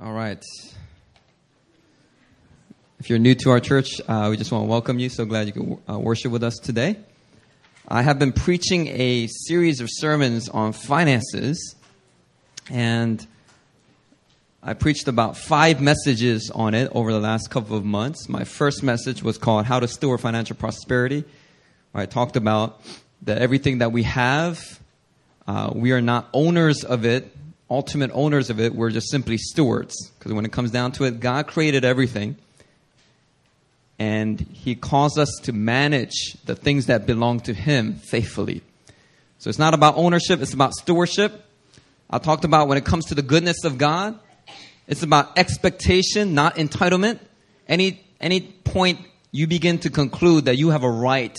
All right. If you're new to our church, uh, we just want to welcome you. So glad you can uh, worship with us today. I have been preaching a series of sermons on finances, and I preached about five messages on it over the last couple of months. My first message was called How to Steward Financial Prosperity, where I talked about that everything that we have, uh, we are not owners of it, ultimate owners of it. We're just simply stewards. Because when it comes down to it, God created everything. And He calls us to manage the things that belong to Him faithfully. So it's not about ownership, it's about stewardship. I talked about when it comes to the goodness of God, it's about expectation, not entitlement. Any, any point you begin to conclude that you have a right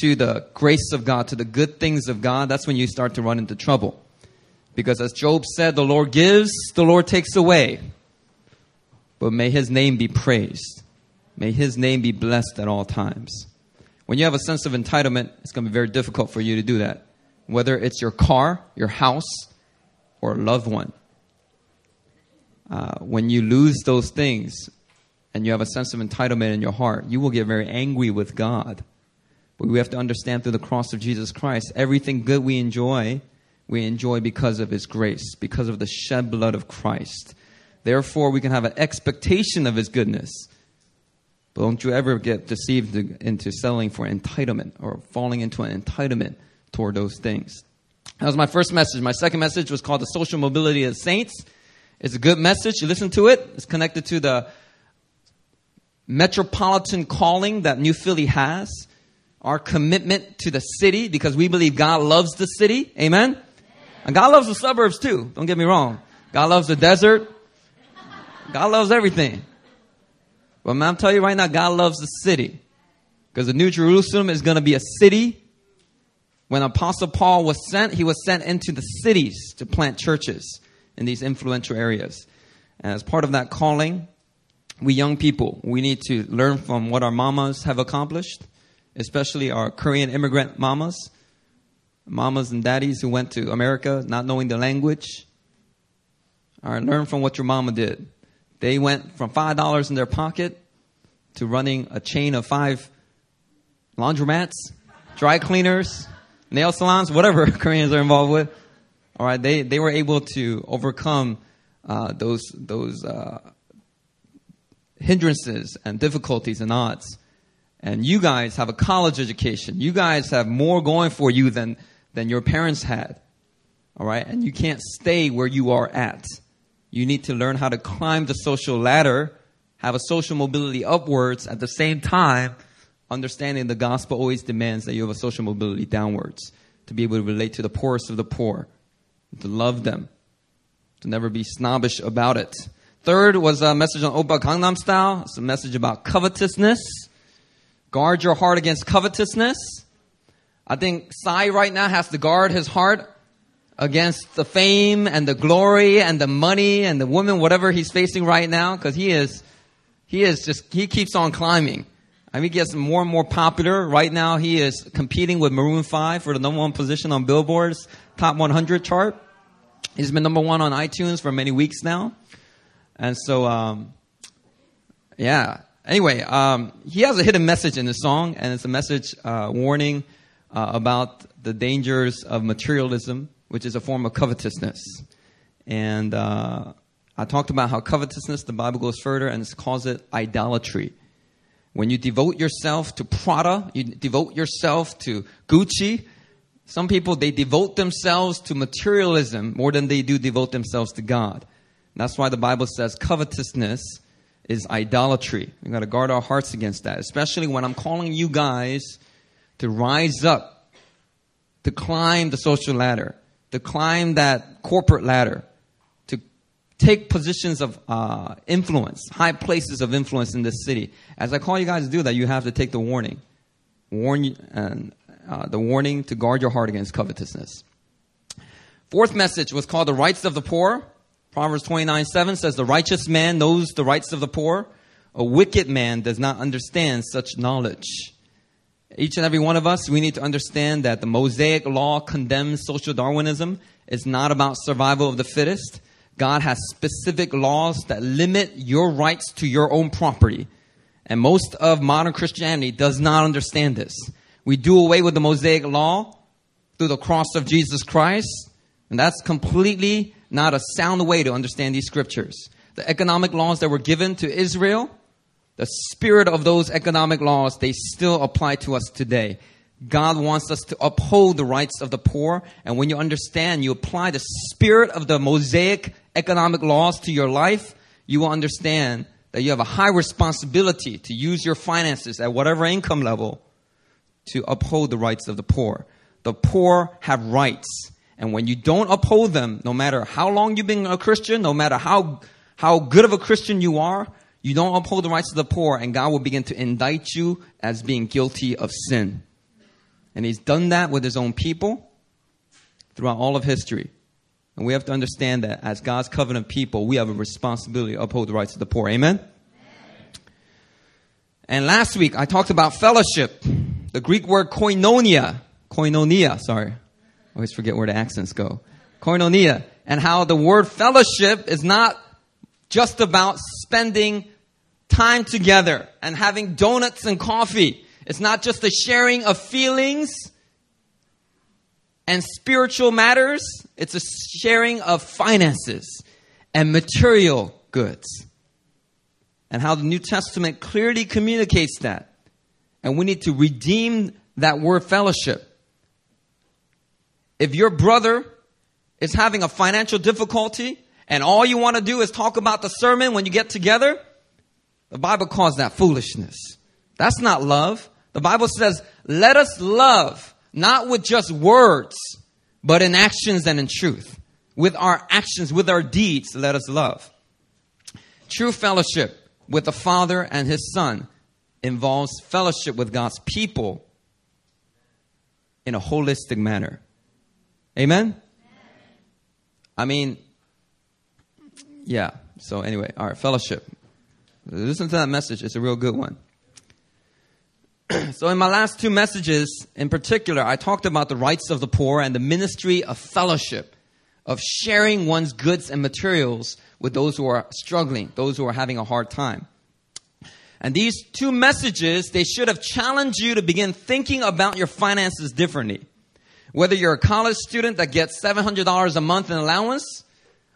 to the grace of God, to the good things of God, that's when you start to run into trouble. Because as Job said, the Lord gives, the Lord takes away. But may his name be praised. May his name be blessed at all times. When you have a sense of entitlement, it's going to be very difficult for you to do that. Whether it's your car, your house, or a loved one. Uh, when you lose those things and you have a sense of entitlement in your heart, you will get very angry with God. But we have to understand through the cross of Jesus Christ, everything good we enjoy we enjoy because of His grace, because of the shed blood of Christ. Therefore, we can have an expectation of His goodness. But don't you ever get deceived into selling for entitlement or falling into an entitlement toward those things. That was my first message. My second message was called The Social Mobility of Saints. It's a good message. You listen to it. It's connected to the metropolitan calling that New Philly has. Our commitment to the city because we believe God loves the city. Amen. And God loves the suburbs too. Don't get me wrong. God loves the desert. God loves everything. But I'm telling you right now, God loves the city. Because the New Jerusalem is going to be a city. When Apostle Paul was sent, he was sent into the cities to plant churches in these influential areas. And as part of that calling, we young people, we need to learn from what our mamas have accomplished, especially our Korean immigrant mamas mamas and daddies who went to America not knowing the language. All right, learn from what your mama did. They went from $5 in their pocket to running a chain of five laundromats, dry cleaners, nail salons, whatever Koreans are involved with. All right, they, they were able to overcome uh, those, those uh, hindrances and difficulties and odds. And you guys have a college education. You guys have more going for you than than your parents had. All right? And you can't stay where you are at. You need to learn how to climb the social ladder, have a social mobility upwards at the same time, understanding the gospel always demands that you have a social mobility downwards to be able to relate to the poorest of the poor, to love them, to never be snobbish about it. Third was a message on Oppa Gangnam Style. It's a message about covetousness. Guard your heart against covetousness. I think Psy right now has to guard his heart against the fame and the glory and the money and the woman, whatever he's facing right now, because he is, he is just, he keeps on climbing. I mean, he gets more and more popular. Right now, he is competing with Maroon 5 for the number one position on Billboard's top 100 chart. He's been number one on iTunes for many weeks now. And so, um, yeah. Anyway, um, he has a hidden message in the song, and it's a message uh, warning uh, about the dangers of materialism, which is a form of covetousness. And uh, I talked about how covetousness, the Bible goes further and calls it idolatry. When you devote yourself to Prada, you devote yourself to Gucci. Some people, they devote themselves to materialism more than they do devote themselves to God. And that's why the Bible says covetousness is idolatry. We've got to guard our hearts against that, especially when I'm calling you guys to rise up, to climb the social ladder, to climb that corporate ladder, to take positions of uh, influence, high places of influence in this city. As I call you guys to do that, you have to take the warning, warn and uh, the warning to guard your heart against covetousness. Fourth message was called the rights of the poor. Proverbs 29 7 says, The righteous man knows the rights of the poor. A wicked man does not understand such knowledge. Each and every one of us, we need to understand that the Mosaic law condemns social Darwinism. It's not about survival of the fittest. God has specific laws that limit your rights to your own property. And most of modern Christianity does not understand this. We do away with the Mosaic law through the cross of Jesus Christ, and that's completely not a sound way to understand these scriptures. The economic laws that were given to Israel, the spirit of those economic laws, they still apply to us today. God wants us to uphold the rights of the poor. And when you understand, you apply the spirit of the Mosaic economic laws to your life, you will understand that you have a high responsibility to use your finances at whatever income level to uphold the rights of the poor. The poor have rights. And when you don't uphold them, no matter how long you've been a Christian, no matter how, how good of a Christian you are, you don't uphold the rights of the poor, and God will begin to indict you as being guilty of sin. And he's done that with his own people throughout all of history. And we have to understand that as God's covenant people, we have a responsibility to uphold the rights of the poor. Amen? And last week, I talked about fellowship. The Greek word koinonia. Koinonia, sorry. I always forget where the accents go. Koinonia. And how the word fellowship is not just about spending time together and having donuts and coffee. It's not just the sharing of feelings and spiritual matters, it's a sharing of finances and material goods. And how the New Testament clearly communicates that. And we need to redeem that word fellowship. If your brother is having a financial difficulty and all you want to do is talk about the sermon when you get together, the Bible calls that foolishness. That's not love. The Bible says, let us love, not with just words, but in actions and in truth. With our actions, with our deeds, let us love. True fellowship with the Father and His Son involves fellowship with God's people in a holistic manner. Amen? I mean, yeah. So, anyway, all right, fellowship. Listen to that message, it's a real good one. so, in my last two messages, in particular, I talked about the rights of the poor and the ministry of fellowship, of sharing one's goods and materials with those who are struggling, those who are having a hard time. And these two messages, they should have challenged you to begin thinking about your finances differently. Whether you're a college student that gets $700 a month in allowance,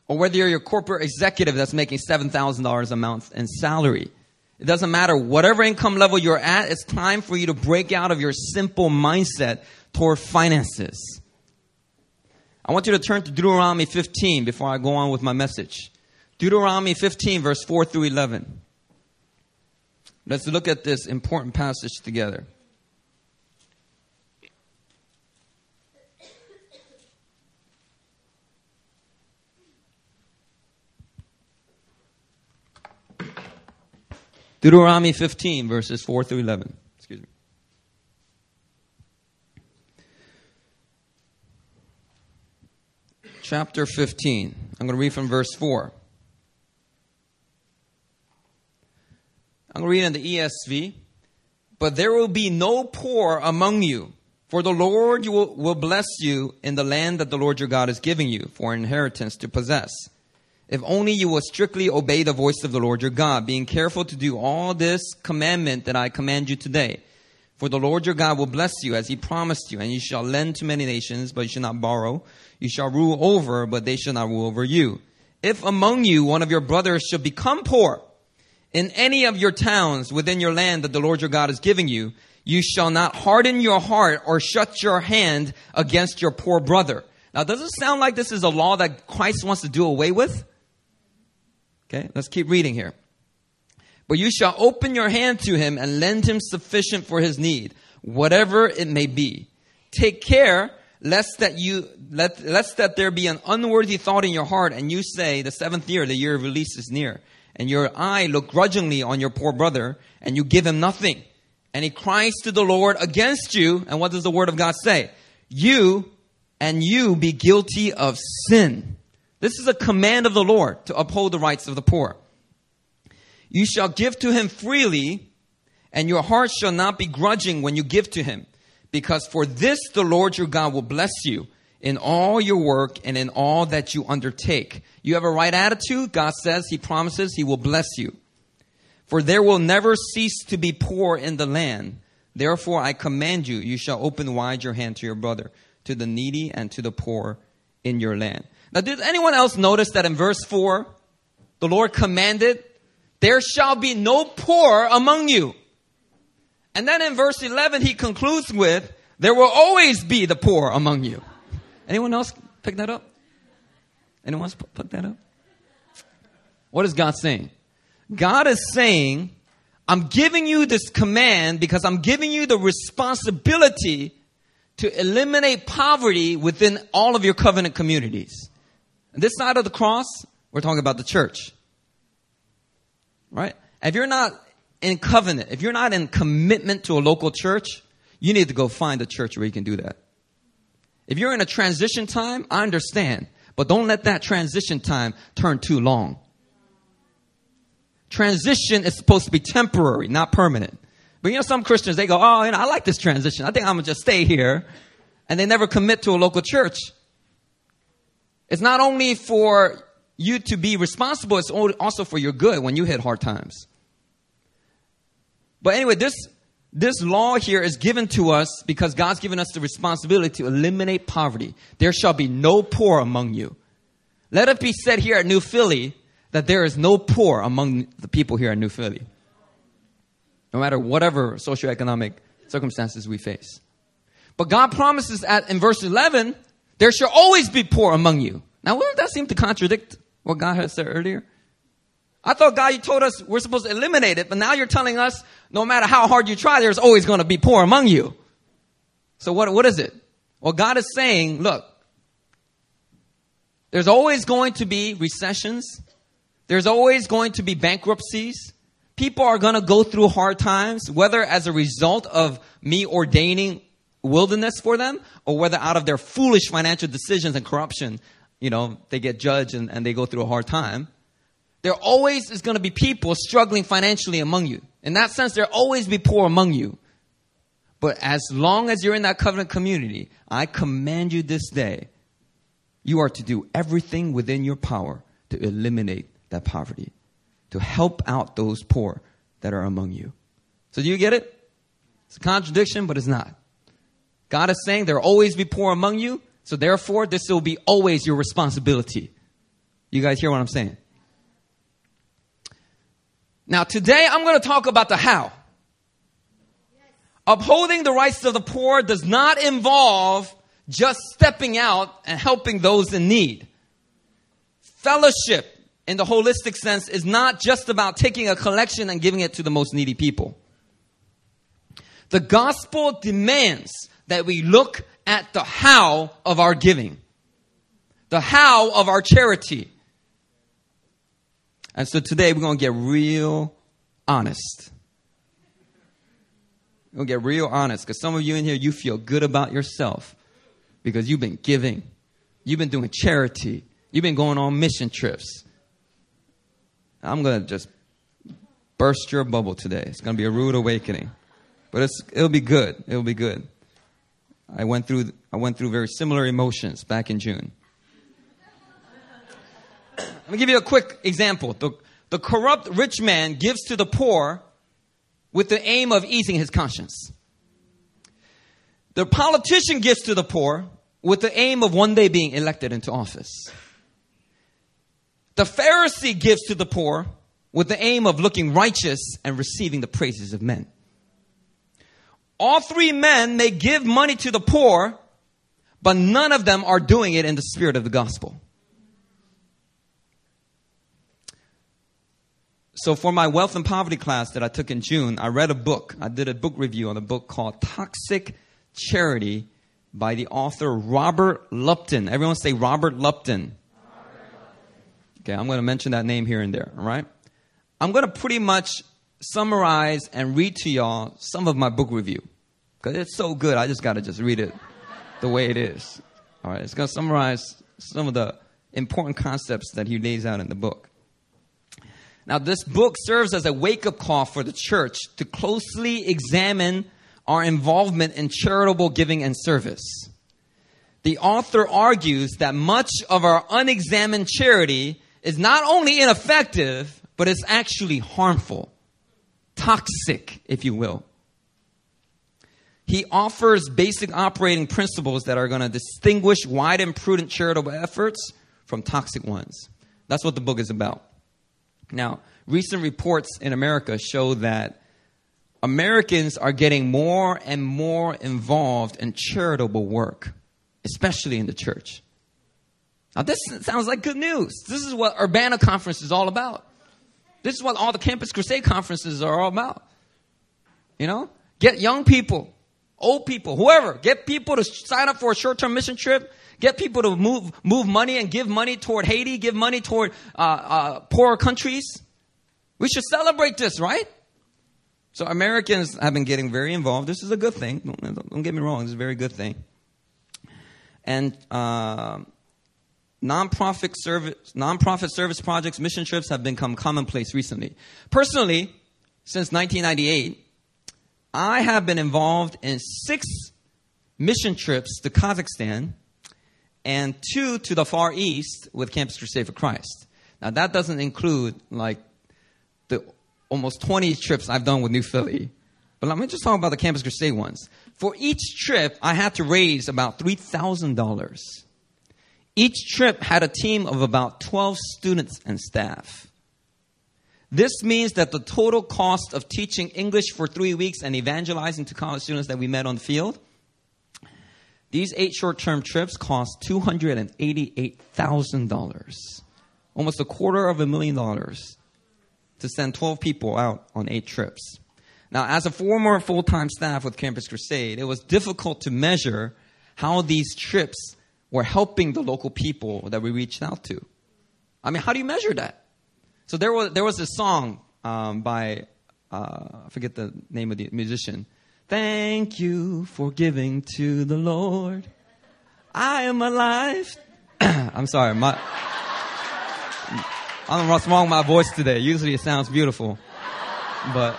or whether you're a corporate executive that's making $7,000 a month in salary. It doesn't matter. Whatever income level you're at, it's time for you to break out of your simple mindset toward finances. I want you to turn to Deuteronomy 15 before I go on with my message. Deuteronomy 15, verse 4 through 11. Let's look at this important passage together. Deuteronomy 15, verses 4 through 11. Excuse me. Chapter 15. I'm going to read from verse 4. I'm going to read in the ESV. But there will be no poor among you, for the Lord will, bless you in the land that the Lord your God is giving you for inheritance to possess. If only you will strictly obey the voice of the Lord your God, being careful to do all this commandment that I command you today. For the Lord your God will bless you as he promised you, and you shall lend to many nations, but you shall not borrow. You shall rule over, but they shall not rule over you. If among you one of your brothers should become poor in any of your towns within your land that the Lord your God is giving you, you shall not harden your heart or shut your hand against your poor brother. Now, does it sound like this is a law that Christ wants to do away with? Okay, let's keep reading here. But you shall open your hand to him and lend him sufficient for his need, whatever it may be. Take care lest that you let lest that there be an unworthy thought in your heart, and you say, The seventh year, the year of release is near, and your eye look grudgingly on your poor brother, and you give him nothing. And he cries to the Lord against you, and what does the word of God say? You and you be guilty of sin. This is a command of the Lord to uphold the rights of the poor. You shall give to him freely, and your heart shall not be grudging when you give to him, because for this the Lord your God will bless you in all your work and in all that you undertake. You have a right attitude, God says, He promises He will bless you. For there will never cease to be poor in the land. Therefore I command you, you shall open wide your hand to your brother, to the needy and to the poor in your land. Now, did anyone else notice that in verse 4, the Lord commanded, there shall be no poor among you. And then in verse 11, he concludes with, there will always be the poor among you. Anyone else pick that up? Anyone else pick that up? What is God saying? God is saying, I'm giving you this command because I'm giving you the responsibility to eliminate poverty within all of your covenant communities. And this side of the cross, we're talking about the church. Right? If you're not in covenant, if you're not in commitment to a local church, you need to go find a church where you can do that. If you're in a transition time, I understand. But don't let that transition time turn too long. Transition is supposed to be temporary, not permanent. But you know, some Christians, they go, oh, you know, I like this transition. I think I'm going to just stay here. And they never commit to a local church. It's not only for you to be responsible, it's also for your good when you hit hard times. But anyway, this this law here is given to us because God's given us the responsibility to eliminate poverty. There shall be no poor among you. Let it be said here at New Philly that there is no poor among the people here at New Philly. No matter whatever socioeconomic circumstances we face. But God promises at, in verse 11, there shall always be poor among you. Now, wouldn't that seem to contradict what God had said earlier? I thought God, you told us we're supposed to eliminate it, but now you're telling us no matter how hard you try, there's always going to be poor among you. So what, what is it? Well, God is saying, look, there's always going to be recessions. There's always going to be bankruptcies. People are going to go through hard times, whether as a result of me ordaining wilderness for them or whether out of their foolish financial decisions and corruption, you know, they get judged and, and they go through a hard time there always is going to be people struggling financially among you. In that sense, there always be poor among you. But as long as you're in that covenant community, I command you this day, you are to do everything within your power to eliminate that poverty, to help out those poor that are among you. So do you get it? It's a contradiction, but it's not. God is saying there will always be poor among you, so therefore this will be always your responsibility. You guys hear what I'm saying? Now, today I'm going to talk about the how. Upholding the rights of the poor does not involve just stepping out and helping those in need. Fellowship in the holistic sense is not just about taking a collection and giving it to the most needy people. The gospel demands that we look at the how of our giving, the how of our charity, and so today we're going to get real honest. We're going to get real honest because some of you in here, you feel good about yourself because you've been giving. You've been doing charity. You've been going on mission trips. I'm going to just burst your bubble today. It's going to be a rude awakening. But it'll be good. It'll be good. I went through, I went through very similar emotions back in June. Let me give you a quick example. The, the corrupt rich man gives to the poor with the aim of easing his conscience. The politician gives to the poor with the aim of one day being elected into office. The Pharisee gives to the poor with the aim of looking righteous and receiving the praises of men. All three men may give money to the poor, but none of them are doing it in the spirit of the gospel. So for my wealth and poverty class that I took in June, I read a book. I did a book review on a book called Toxic Charity by the author Robert Lupton. Everyone say Robert Lupton. Okay, I'm going to mention that name here and there, all right? I'm going to pretty much summarize and read to y'all some of my book review. Because it's so good, I just got to just read it the way it is. All right, it's going to summarize some of the important concepts that he lays out in the book. Now, this book serves as a wake up call for the church to closely examine our involvement in charitable giving and service. the author argues that much of our unexamined charity is not only ineffective, but it's actually harmful, toxic, if you will. He offers basic operating principles that are going to distinguish wide and prudent charitable efforts from toxic ones. That's what the book is about. Now, recent reports in America show that Americans are getting more and more involved in charitable work, especially in the church. Now, this sounds like good news. This is what Urbana Conference is all about. This is what all the Campus Crusade conferences are all about. You know, get young people, old people, whoever, get people to sign up for a short-term mission trip. Get people to move move money and give money toward Haiti, give money toward uh, uh, poorer countries. We should celebrate this, right? So Americans have been getting very involved. This is a good thing. Don't, don't get me wrong. This is a very good thing. And uh, nonprofit service, nonprofit service projects, mission trips have become commonplace recently. Personally, since 1998, I have been involved in six mission trips to Kazakhstan and two to the Far East with Campus Crusade for Christ. Now, that doesn't include like the almost 20 trips I've done with New Philly. But let me just talk about the Campus Crusade ones. For each trip, I had to raise about $3,000. Each trip had a team of about 12 students and staff. This means that the total cost of teaching English for three weeks and evangelizing to college students that we met on the field, these eight short term trips cost $288,000, almost a quarter of a million dollars to send 12 people out on eight trips. Now, as a former full time staff with Campus Crusade, it was difficult to measure how these trips were helping the local people that we reached out to. I mean, how do you measure that? So there was there was a song um, by uh, I forget the name of the musician. Thank you for giving to the Lord. I am alive. I'm sorry, my I don't know what's wrong with my voice today. Usually it sounds beautiful, but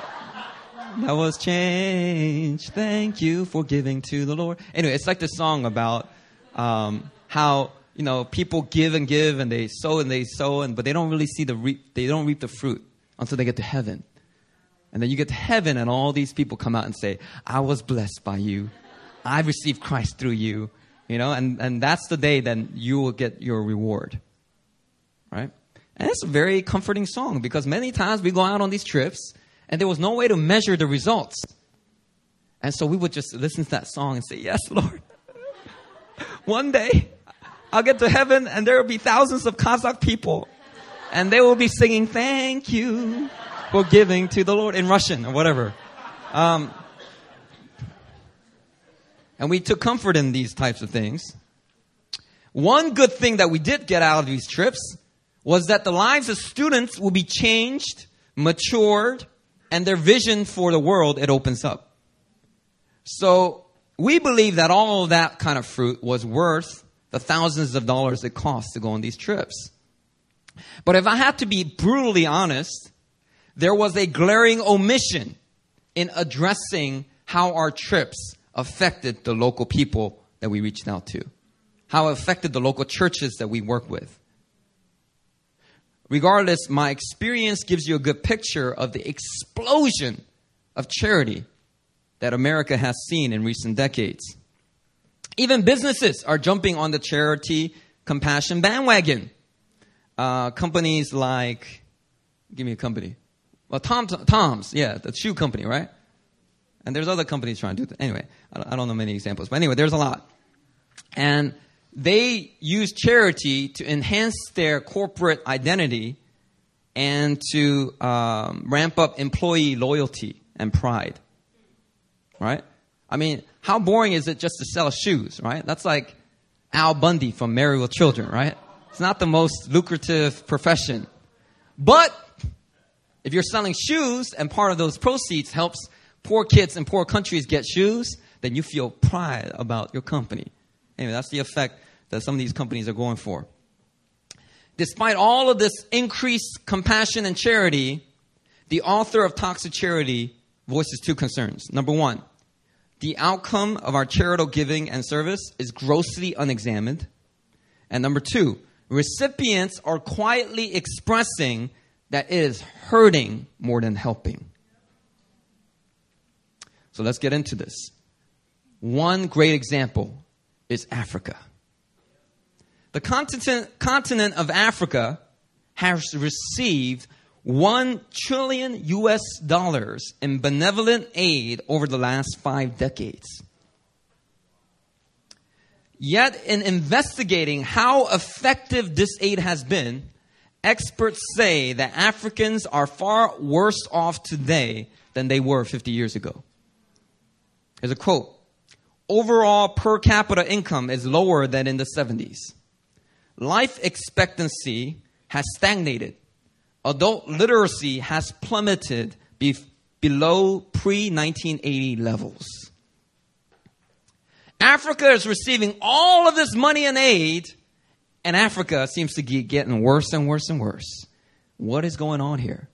that was change. Thank you for giving to the Lord. Anyway, it's like the song about um, how you know people give and give and they sow and they sow and but they don't really see the reap, they don't reap the fruit until they get to heaven. And then you get to heaven and all these people come out and say, "I was blessed by you. I received Christ through you." You know, and and that's the day then you will get your reward. Right? And it's a very comforting song because many times we go out on these trips and there was no way to measure the results. And so we would just listen to that song and say, Yes, Lord. One day I'll get to heaven and there will be thousands of Kazakh people and they will be singing, Thank you for giving to the Lord in Russian or whatever. Um, and we took comfort in these types of things. One good thing that we did get out of these trips was that the lives of students will be changed, matured, and their vision for the world it opens up. So we believe that all of that kind of fruit was worth the thousands of dollars it costs to go on these trips. But if I have to be brutally honest, there was a glaring omission in addressing how our trips affected the local people that we reached out to, how it affected the local churches that we work with. Regardless, my experience gives you a good picture of the explosion of charity that America has seen in recent decades. Even businesses are jumping on the charity compassion bandwagon. Uh, companies like, give me a company. Well, Tom, Tom's, yeah, the shoe company, right? And there's other companies trying to do that. Anyway, I don't know many examples, but anyway, there's a lot. And they use charity to enhance their corporate identity and to um, ramp up employee loyalty and pride. Right? I mean, how boring is it just to sell shoes, right? That's like Al Bundy from Married with Children, right? It's not the most lucrative profession. But if you're selling shoes and part of those proceeds helps poor kids in poor countries get shoes, then you feel pride about your company. Anyway, that's the effect that some of these companies are going for. Despite all of this increased compassion and charity, the author of Toxic Charity voices two concerns. Number one, the outcome of our charitable giving and service is grossly unexamined. And number two, recipients are quietly expressing that it is hurting more than helping. So let's get into this. One great example is Africa. The continent, continent of Africa has received 1 trillion US dollars in benevolent aid over the last five decades. Yet, in investigating how effective this aid has been, experts say that Africans are far worse off today than they were 50 years ago. Here's a quote Overall per capita income is lower than in the 70s. Life expectancy has stagnated. Adult literacy has plummeted be- below pre 1980 levels. Africa is receiving all of this money and aid, and Africa seems to be getting worse and worse and worse. What is going on here?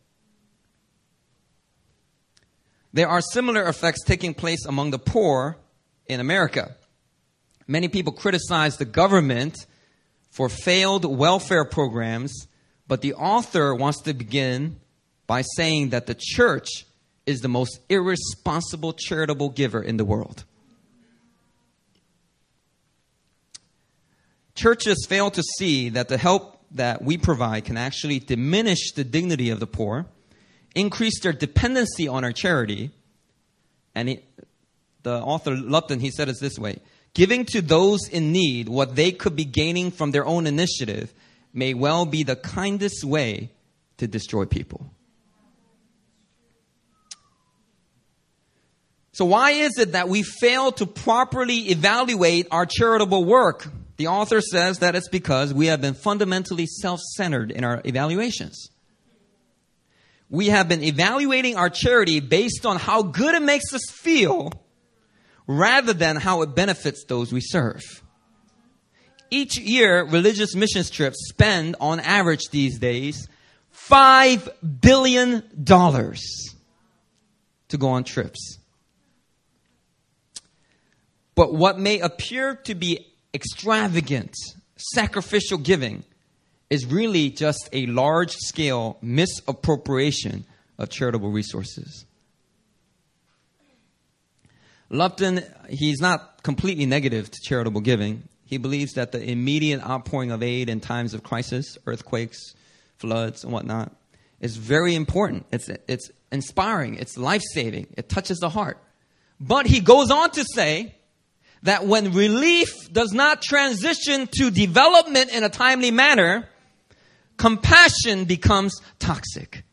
There are similar effects taking place among the poor in America. Many people criticize the government for failed welfare programs, but the author wants to begin by saying that the church is the most irresponsible charitable giver in the world. Churches fail to see that the help that we provide can actually diminish the dignity of the poor, increase their dependency on our charity, and he, the author Lupton, he said it this way Giving to those in need what they could be gaining from their own initiative may well be the kindest way to destroy people. So, why is it that we fail to properly evaluate our charitable work? The author says that it's because we have been fundamentally self centered in our evaluations. We have been evaluating our charity based on how good it makes us feel rather than how it benefits those we serve. Each year, religious mission trips spend on average these days $5 billion to go on trips. But what may appear to be extravagant, sacrificial giving is really just a large scale misappropriation of charitable resources. Lupton, he's not completely negative to charitable giving. He believes that the immediate outpouring of aid in times of crisis, earthquakes, floods, and whatnot, is very important. It's, it's inspiring, it's life saving, it touches the heart. But he goes on to say that when relief does not transition to development in a timely manner, compassion becomes toxic.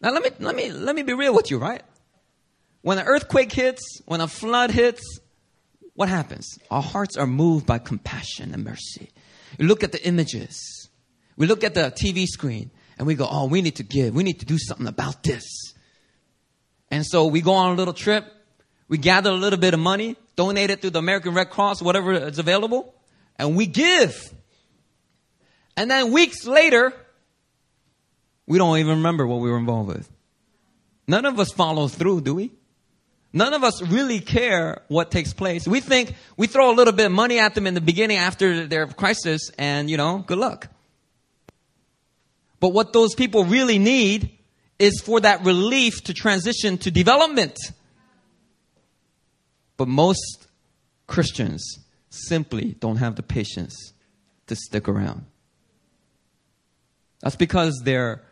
Now let me, let me, let me be real with you, right? When an earthquake hits, when a flood hits, what happens? Our hearts are moved by compassion and mercy. We look at the images. We look at the TV screen and we go, oh, we need to give. We need to do something about this. And so we go on a little trip. We gather a little bit of money, donate it to the American Red Cross, whatever is available, and we give. And then weeks later, we don't even remember what we were involved with. None of us follow through, do we? None of us really care what takes place. We think we throw a little bit of money at them in the beginning after their crisis and, you know, good luck. But what those people really need is for that relief to transition to development. But most Christians simply don't have the patience to stick around. That's because their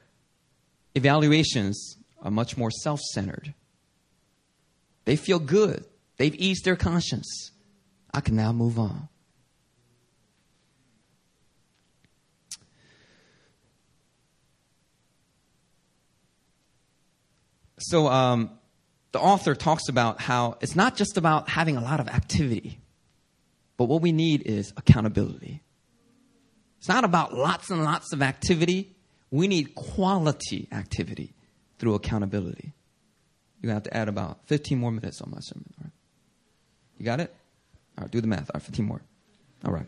evaluations are much more self centered. They feel good. They've eased their conscience. I can now move on. So, um, the author talks about how it's not just about having a lot of activity, but what we need is accountability. It's not about lots and lots of activity. We need quality activity through accountability. You're going to have to add about 15 more minutes on my sermon. All right? You got it? All right, do the math. All right, 15 more. All right.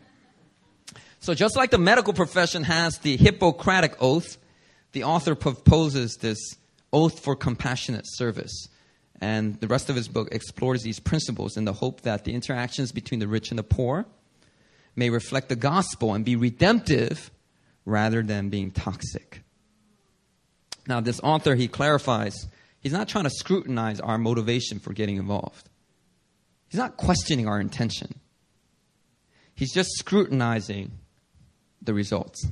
So, just like the medical profession has the Hippocratic Oath, the author proposes this oath for compassionate service. And the rest of his book explores these principles in the hope that the interactions between the rich and the poor may reflect the gospel and be redemptive rather than being toxic. Now, this author, he clarifies, he's not trying to scrutinize our motivation for getting involved. He's not questioning our intention. He's just scrutinizing the results.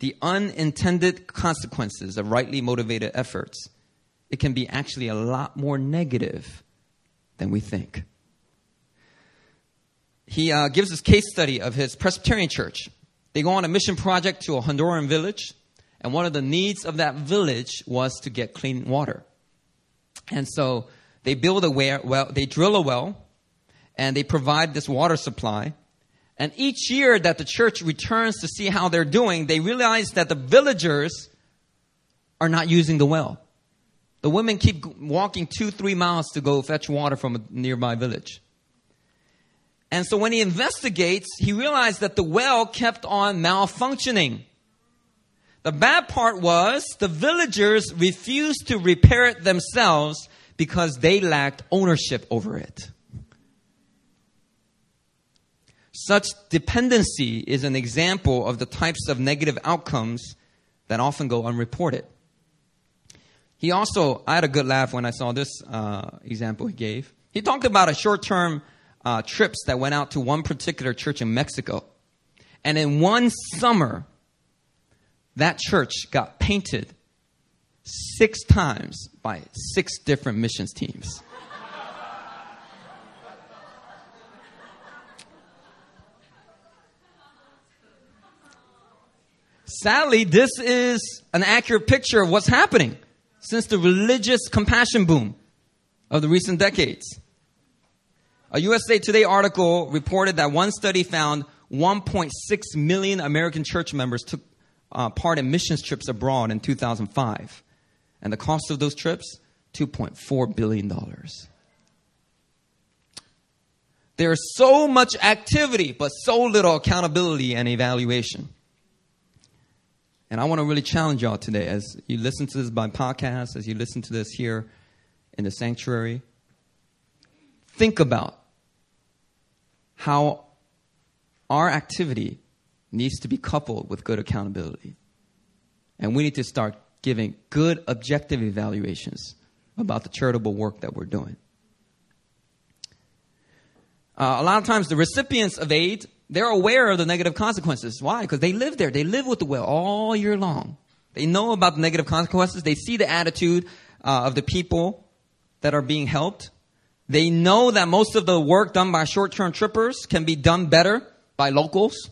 The unintended consequences of rightly motivated efforts, it can be actually a lot more negative than we think. He uh, gives us case study of his Presbyterian church. They go on a mission project to a Honduran village, and one of the needs of that village was to get clean water. And so they build a well, they drill a well, and they provide this water supply. And each year that the church returns to see how they're doing, they realize that the villagers are not using the well. The women keep walking two, three miles to go fetch water from a nearby village. And so when he investigates, he realized that the well kept on malfunctioning. The bad part was the villagers refused to repair it themselves because they lacked ownership over it. Such dependency is an example of the types of negative outcomes that often go unreported. He also, I had a good laugh when I saw this uh, example he gave. He talked about a short term uh, trips that went out to one particular church in Mexico. And in one summer, that church got painted six times by six different missions teams. Sadly, this is an accurate picture of what's happening since the religious compassion boom of the recent decades. A USA Today article reported that one study found 1.6 million American church members took uh, part in missions trips abroad in 2005. And the cost of those trips, $2.4 billion. There's so much activity, but so little accountability and evaluation. And I want to really challenge y'all today as you listen to this by podcast, as you listen to this here in the sanctuary. Think about how our activity needs to be coupled with good accountability. And we need to start giving good objective evaluations about the charitable work that we're doing. Uh, a lot of times, the recipients of aid they're aware of the negative consequences. Why? Because they live there. They live with the well all year long. They know about the negative consequences. They see the attitude uh, of the people that are being helped. They know that most of the work done by short-term trippers can be done better by locals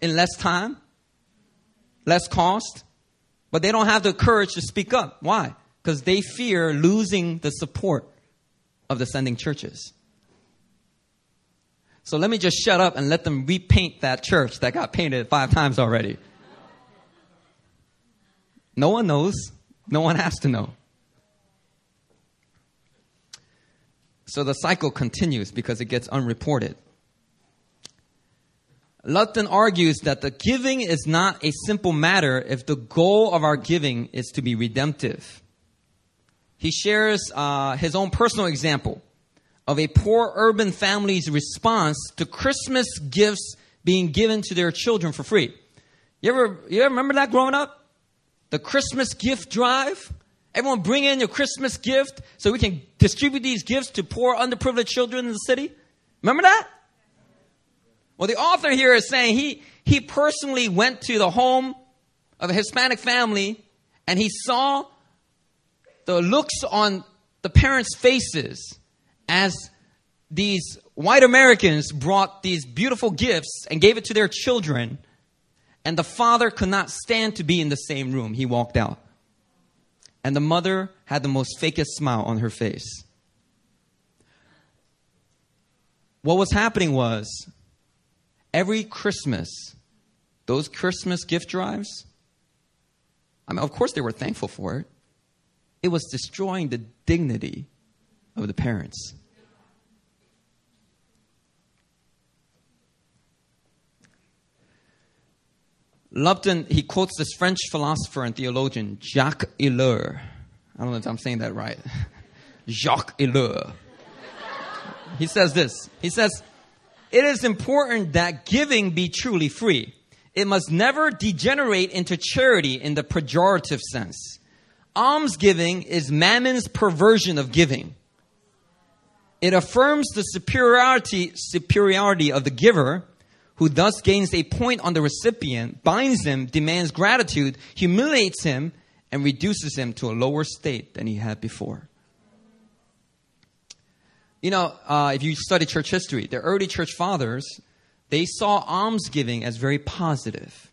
in less time, less cost, but they don't have the courage to speak up. Why? Because they fear losing the support of the sending churches. So let me just shut up and let them repaint that church that got painted five times already. No one knows. No one has to know. So the cycle continues because it gets unreported. Lupton argues that the giving is not a simple matter if the goal of our giving is to be redemptive. He shares uh, his own personal example of a poor urban family's response to Christmas gifts being given to their children for free. You ever, you ever remember that growing up? The Christmas gift drive? Everyone bring in your Christmas gift so we can distribute these gifts to poor, underprivileged children in the city. Remember that? Well, the author here is saying he, he personally went to the home of a Hispanic family and he saw the looks on the parents' faces as these white Americans brought these beautiful gifts and gave it to their children, and the father could not stand to be in the same room. He walked out. And the mother had the most fakest smile on her face. What was happening was every Christmas, those Christmas gift drives, I mean, of course they were thankful for it. It was destroying the dignity of the parents. Lupton, he quotes this French philosopher and theologian, Jacques Ellul. I don't know if I'm saying that right. Jacques Ellul. He says this. He says, it is important that giving be truly free. It must never degenerate into charity in the pejorative sense. Almsgiving is mammon's perversion of giving. It affirms the superiority, superiority of the giver, who thus gains a point on the recipient, binds him, demands gratitude, humiliates him, and reduces him to a lower state than he had before. You know, uh, if you study church history, the early church fathers, they saw almsgiving as very positive.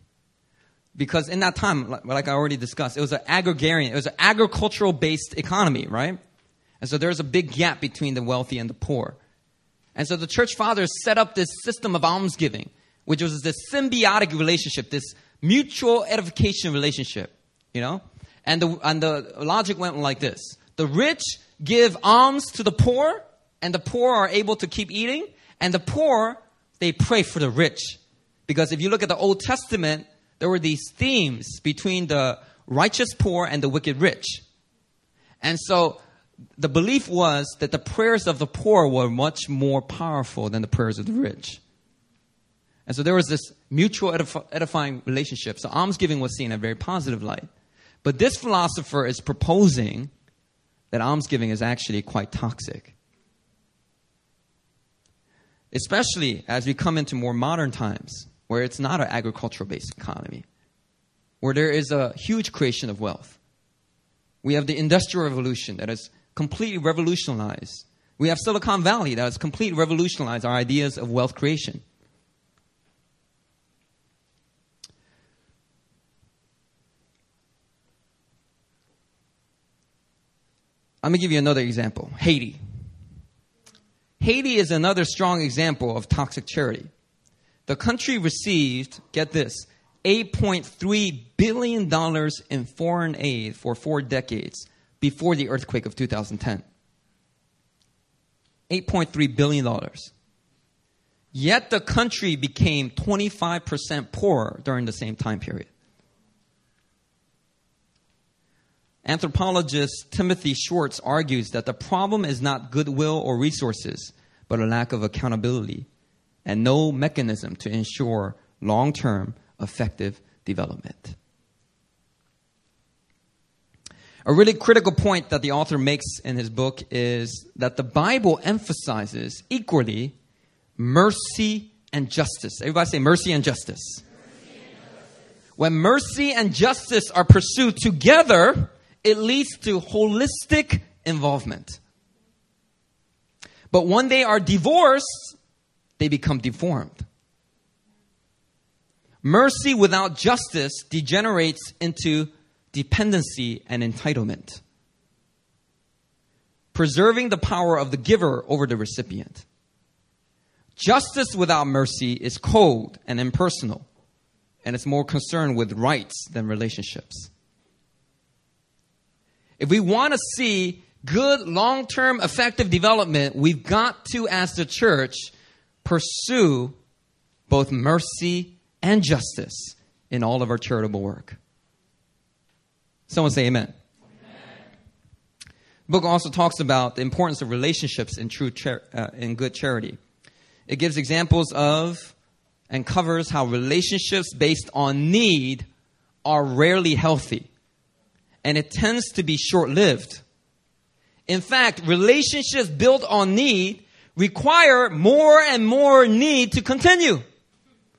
Because in that time, like, I already discussed, it was an agrarian, it was an agricultural based economy, right? And so there's a big gap between the wealthy and the poor. And so the church fathers set up this system of almsgiving, which was this symbiotic relationship, this mutual edification relationship, you know? And the, and the logic went like this. The rich give alms to the poor, and the poor are able to keep eating, and the poor, they pray for the rich. Because if you look at the Old Testament, there were these themes between the righteous poor and the wicked rich. And so the belief was that the prayers of the poor were much more powerful than the prayers of the rich. And so there was this mutual edifying relationship. So almsgiving was seen in a very positive light. But this philosopher is proposing that almsgiving is actually quite toxic. Especially as we come into more modern times, where it's not an agricultural based economy, where there is a huge creation of wealth. We have the Industrial Revolution that has completely revolutionized. We have Silicon Valley that has completely revolutionized our ideas of wealth creation. Let me give you another example Haiti. Haiti is another strong example of toxic charity. The country received, get this, $8.3 billion in foreign aid for four decades before the earthquake of 2010. $8.3 billion. Yet the country became 25% poorer during the same time period. Anthropologist Timothy Schwartz argues that the problem is not goodwill or resources, but a lack of accountability and no mechanism to ensure long term effective development. A really critical point that the author makes in his book is that the Bible emphasizes equally mercy and justice. Everybody say mercy and justice. Mercy and justice. When mercy and justice are pursued together, it leads to holistic involvement. But when they are divorced, they become deformed. Mercy without justice degenerates into dependency and entitlement. Preserving the power of the giver over the recipient. Justice without mercy is cold and impersonal, and it's more concerned with rights than relationships. If we want to see good long term effective development, we've got to, as the church, pursue both mercy and justice in all of our charitable work. Someone say amen. The book also talks about the importance of relationships in true char- uh, in good charity. It gives examples of and covers how relationships based on need are rarely healthy and it tends to be short lived. In fact, relationships built on need require more and more need to continue.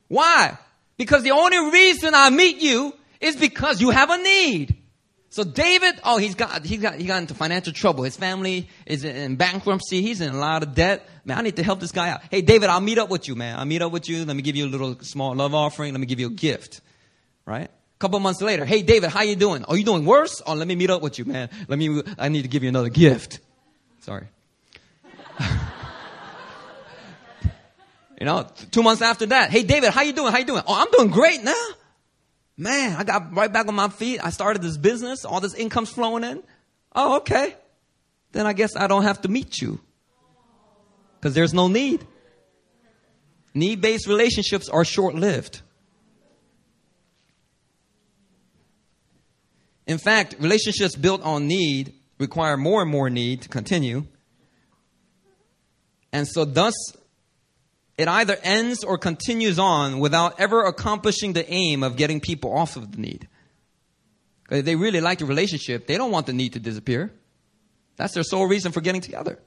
Why? Because the only reason I meet you is because you have a need. So David, oh, he's got, he got, he got into financial trouble. His family is in bankruptcy. He's in a lot of debt. Man, I need to help this guy out. Hey, David, I'll meet up with you, man. I'll meet up with you. Let me give you a little small love offering. Let me give you a gift. Right? Couple months later, hey David, how you doing? Are you doing worse? Oh, let me meet up with you, man. Let me, I need to give you another gift. Sorry. you know, two months after that, hey David, how you doing? How you doing? Oh, I'm doing great now. Man, I got right back on my feet. I started this business. All this income's flowing in. Oh, okay. Then I guess I don't have to meet you. Cause there's no need. Need-based relationships are short-lived. In fact, relationships built on need require more and more need to continue. And so, thus, it either ends or continues on without ever accomplishing the aim of getting people off of the need. If they really like the relationship, they don't want the need to disappear. That's their sole reason for getting together.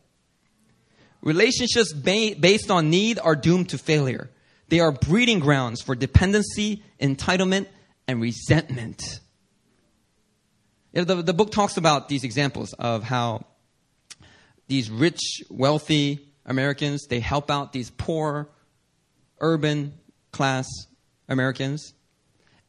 Relationships ba- based on need are doomed to failure. They are breeding grounds for dependency, entitlement, and resentment. The, the book talks about these examples of how these rich, wealthy Americans, they help out these poor, urban class Americans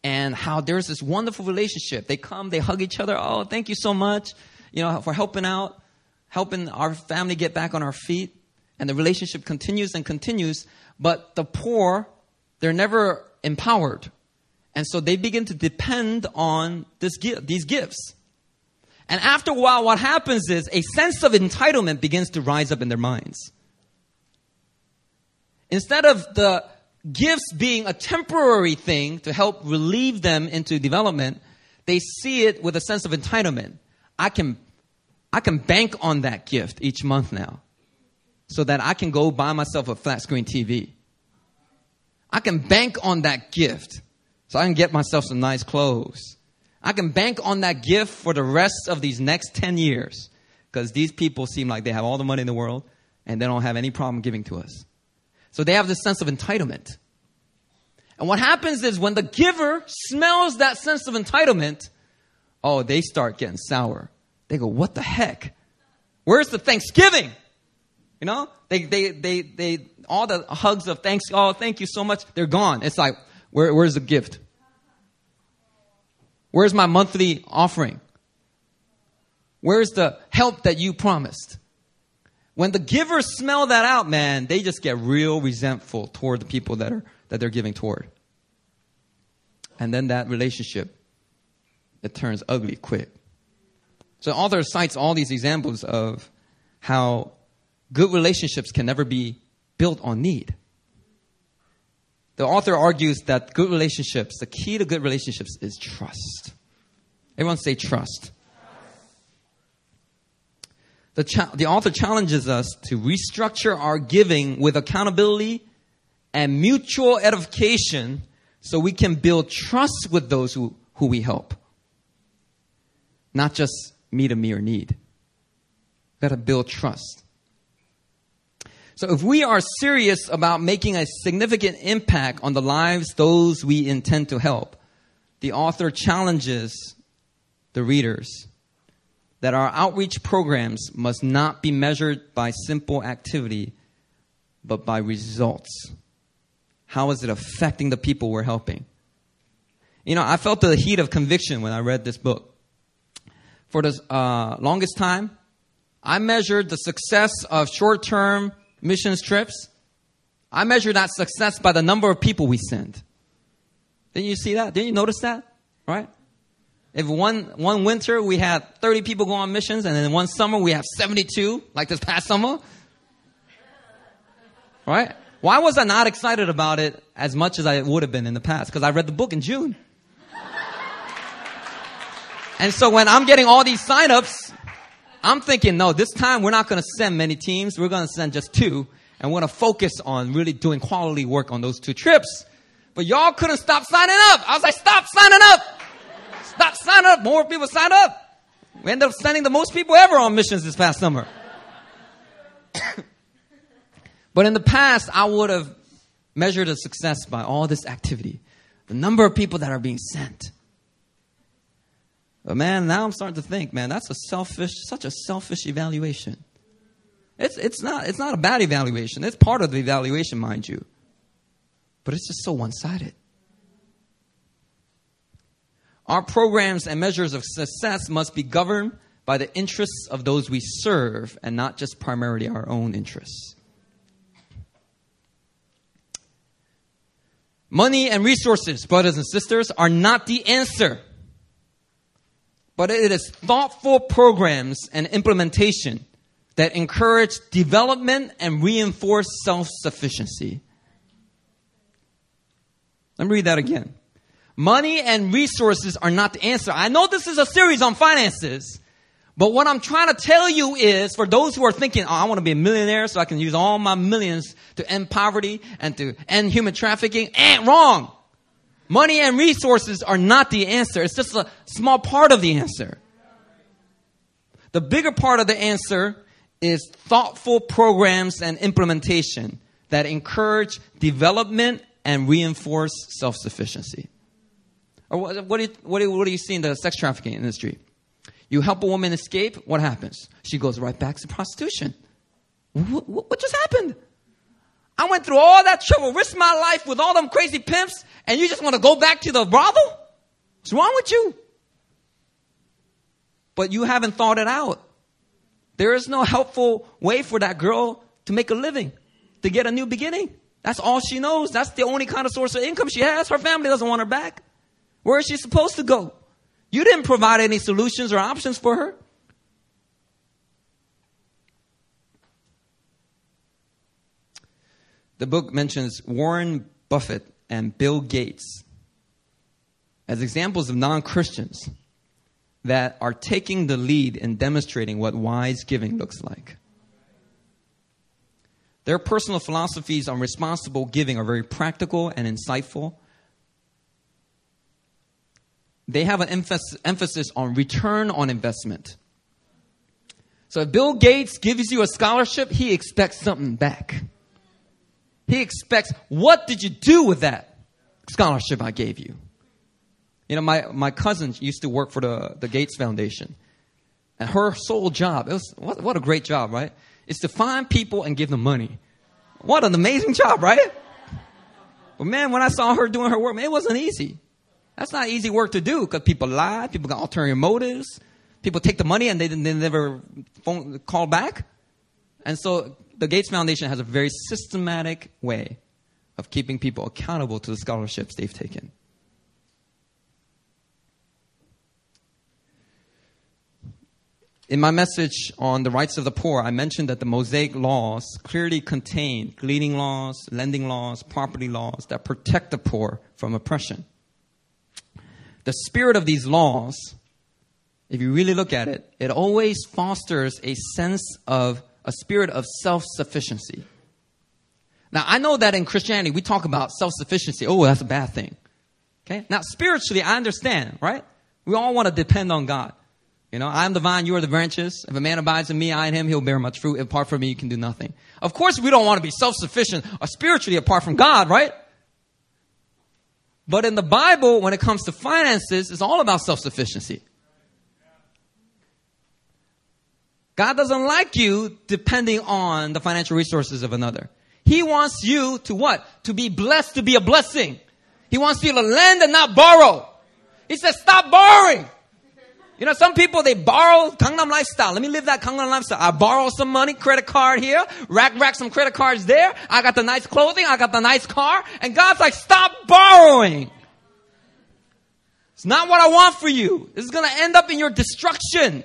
and how there's this wonderful relationship. They come, they hug each other. Oh, thank you so much, you know, for helping out, helping our family get back on our feet. And the relationship continues and continues. But the poor, they're never empowered. And so they begin to depend on this, these gifts. And after a while, what happens is a sense of entitlement begins to rise up in their minds. Instead of the gifts being a temporary thing to help relieve them into development, they see it with a sense of entitlement. I can, I can bank on that gift each month now so that I can go buy myself a flat screen TV. I can bank on that gift so I can get myself some nice clothes. I can bank on that gift for the rest of these next 10 years because these people seem like they have all the money in the world and they don't have any problem giving to us. So they have this sense of entitlement. And what happens is when the giver smells that sense of entitlement, oh, they start getting sour. They go, what the heck? Where's the Thanksgiving? You know, they, they, they, they, all the hugs of thanks, oh, thank you so much, they're gone. It's like, where, where's the gift? Where's my monthly offering? Where's the help that you promised? When the givers smell that out, man, they just get real resentful toward the people that are that they're giving toward. And then that relationship it turns ugly quick. So author cites all these examples of how good relationships can never be built on need. The author argues that good relationships, the key to good relationships is trust. Everyone say trust. The, cha- the author challenges us to restructure our giving with accountability and mutual edification so we can build trust with those who, who we help. Not just meet a mere need. We've got to build trust. So if we are serious about making a significant impact on the lives those we intend to help, the author challenges the readers that our outreach programs must not be measured by simple activity, but by results. How is it affecting the people we're helping? You know, I felt the heat of conviction when I read this book. For the uh, longest time, I measured the success of short term missions trips. I measure that success by the number of people we send. Didn't you see that? Didn't you notice that? Right? If one, one winter we had 30 people go on missions and then one summer we have 72, like this past summer. Right? Why was I not excited about it as much as I would have been in the past? Because I read the book in June. And so when I'm getting all these signups, I'm thinking, no, this time we're not going to send many teams. We're going to send just two. And we're going to focus on really doing quality work on those two trips. But y'all couldn't stop signing up. I was like, stop signing up. Stop signing up. More people sign up. We ended up sending the most people ever on missions this past summer. but in the past, I would have measured a success by all this activity, the number of people that are being sent. But man, now I'm starting to think, man, that's a selfish, such a selfish evaluation. It's, it's, not, it's not a bad evaluation. It's part of the evaluation, mind you. But it's just so one sided. Our programs and measures of success must be governed by the interests of those we serve and not just primarily our own interests. Money and resources, brothers and sisters, are not the answer. But it is thoughtful programs and implementation that encourage development and reinforce self sufficiency. Let me read that again. Money and resources are not the answer. I know this is a series on finances, But what I'm trying to tell you is for those who are thinking, oh, I want to be a millionaire so I can use all my millions to end poverty and to end human trafficking, ain't wrong. Money and resources are not the answer. It's just a small part of the answer. The bigger part of the answer is thoughtful programs and implementation that encourage development and reinforce self-sufficiency. Or what, what, do you, what, do you, see in the sex trafficking industry? You help a woman escape, what happens? She goes right back to prostitution. What, what just happened? I went through all that trouble, risked my life with all them crazy pimps, and you just want to go back to the brothel? What's wrong with you? But you haven't thought it out. There is no helpful way for that girl to make a living, to get a new beginning. That's all she knows. That's the only kind of source of income she has. Her family doesn't want her back. Where is she supposed to go? You didn't provide any solutions or options for her. The book mentions Warren Buffett and Bill Gates as examples of non Christians that are taking the lead in demonstrating what wise giving looks like. Their personal philosophies on responsible giving are very practical and insightful. They have an emphasis on return on investment. So if Bill Gates gives you a scholarship, he expects something back. He expects, what did you do with that scholarship I gave you? You know, my, my cousin used to work for the, the Gates Foundation. And her sole job, it was, what, what a great job, right? It's to find people and give them money. What an amazing job, right? But man, when I saw her doing her work, man, it wasn't easy. That's not easy work to do because people lie, people got ulterior motives, people take the money and they, they never phone, call back. And so the Gates Foundation has a very systematic way of keeping people accountable to the scholarships they've taken. In my message on the rights of the poor, I mentioned that the Mosaic laws clearly contain gleaning laws, lending laws, property laws that protect the poor from oppression. The spirit of these laws, if you really look at it, it always fosters a sense of a spirit of self sufficiency. Now, I know that in Christianity we talk about self sufficiency. Oh, that's a bad thing. Okay? Now, spiritually, I understand, right? We all want to depend on God. You know, I am the vine, you are the branches. If a man abides in me, I in him, he'll bear much fruit. Apart from me, you can do nothing. Of course, we don't want to be self-sufficient or spiritually apart from God, right? But in the Bible, when it comes to finances, it's all about self-sufficiency. God doesn't like you depending on the financial resources of another. He wants you to what? To be blessed, to be a blessing. He wants you to lend and not borrow. He says, stop borrowing. You know, some people, they borrow Gangnam lifestyle. Let me live that Gangnam lifestyle. I borrow some money, credit card here, rack, rack some credit cards there. I got the nice clothing. I got the nice car. And God's like, stop borrowing. It's not what I want for you. This is going to end up in your destruction.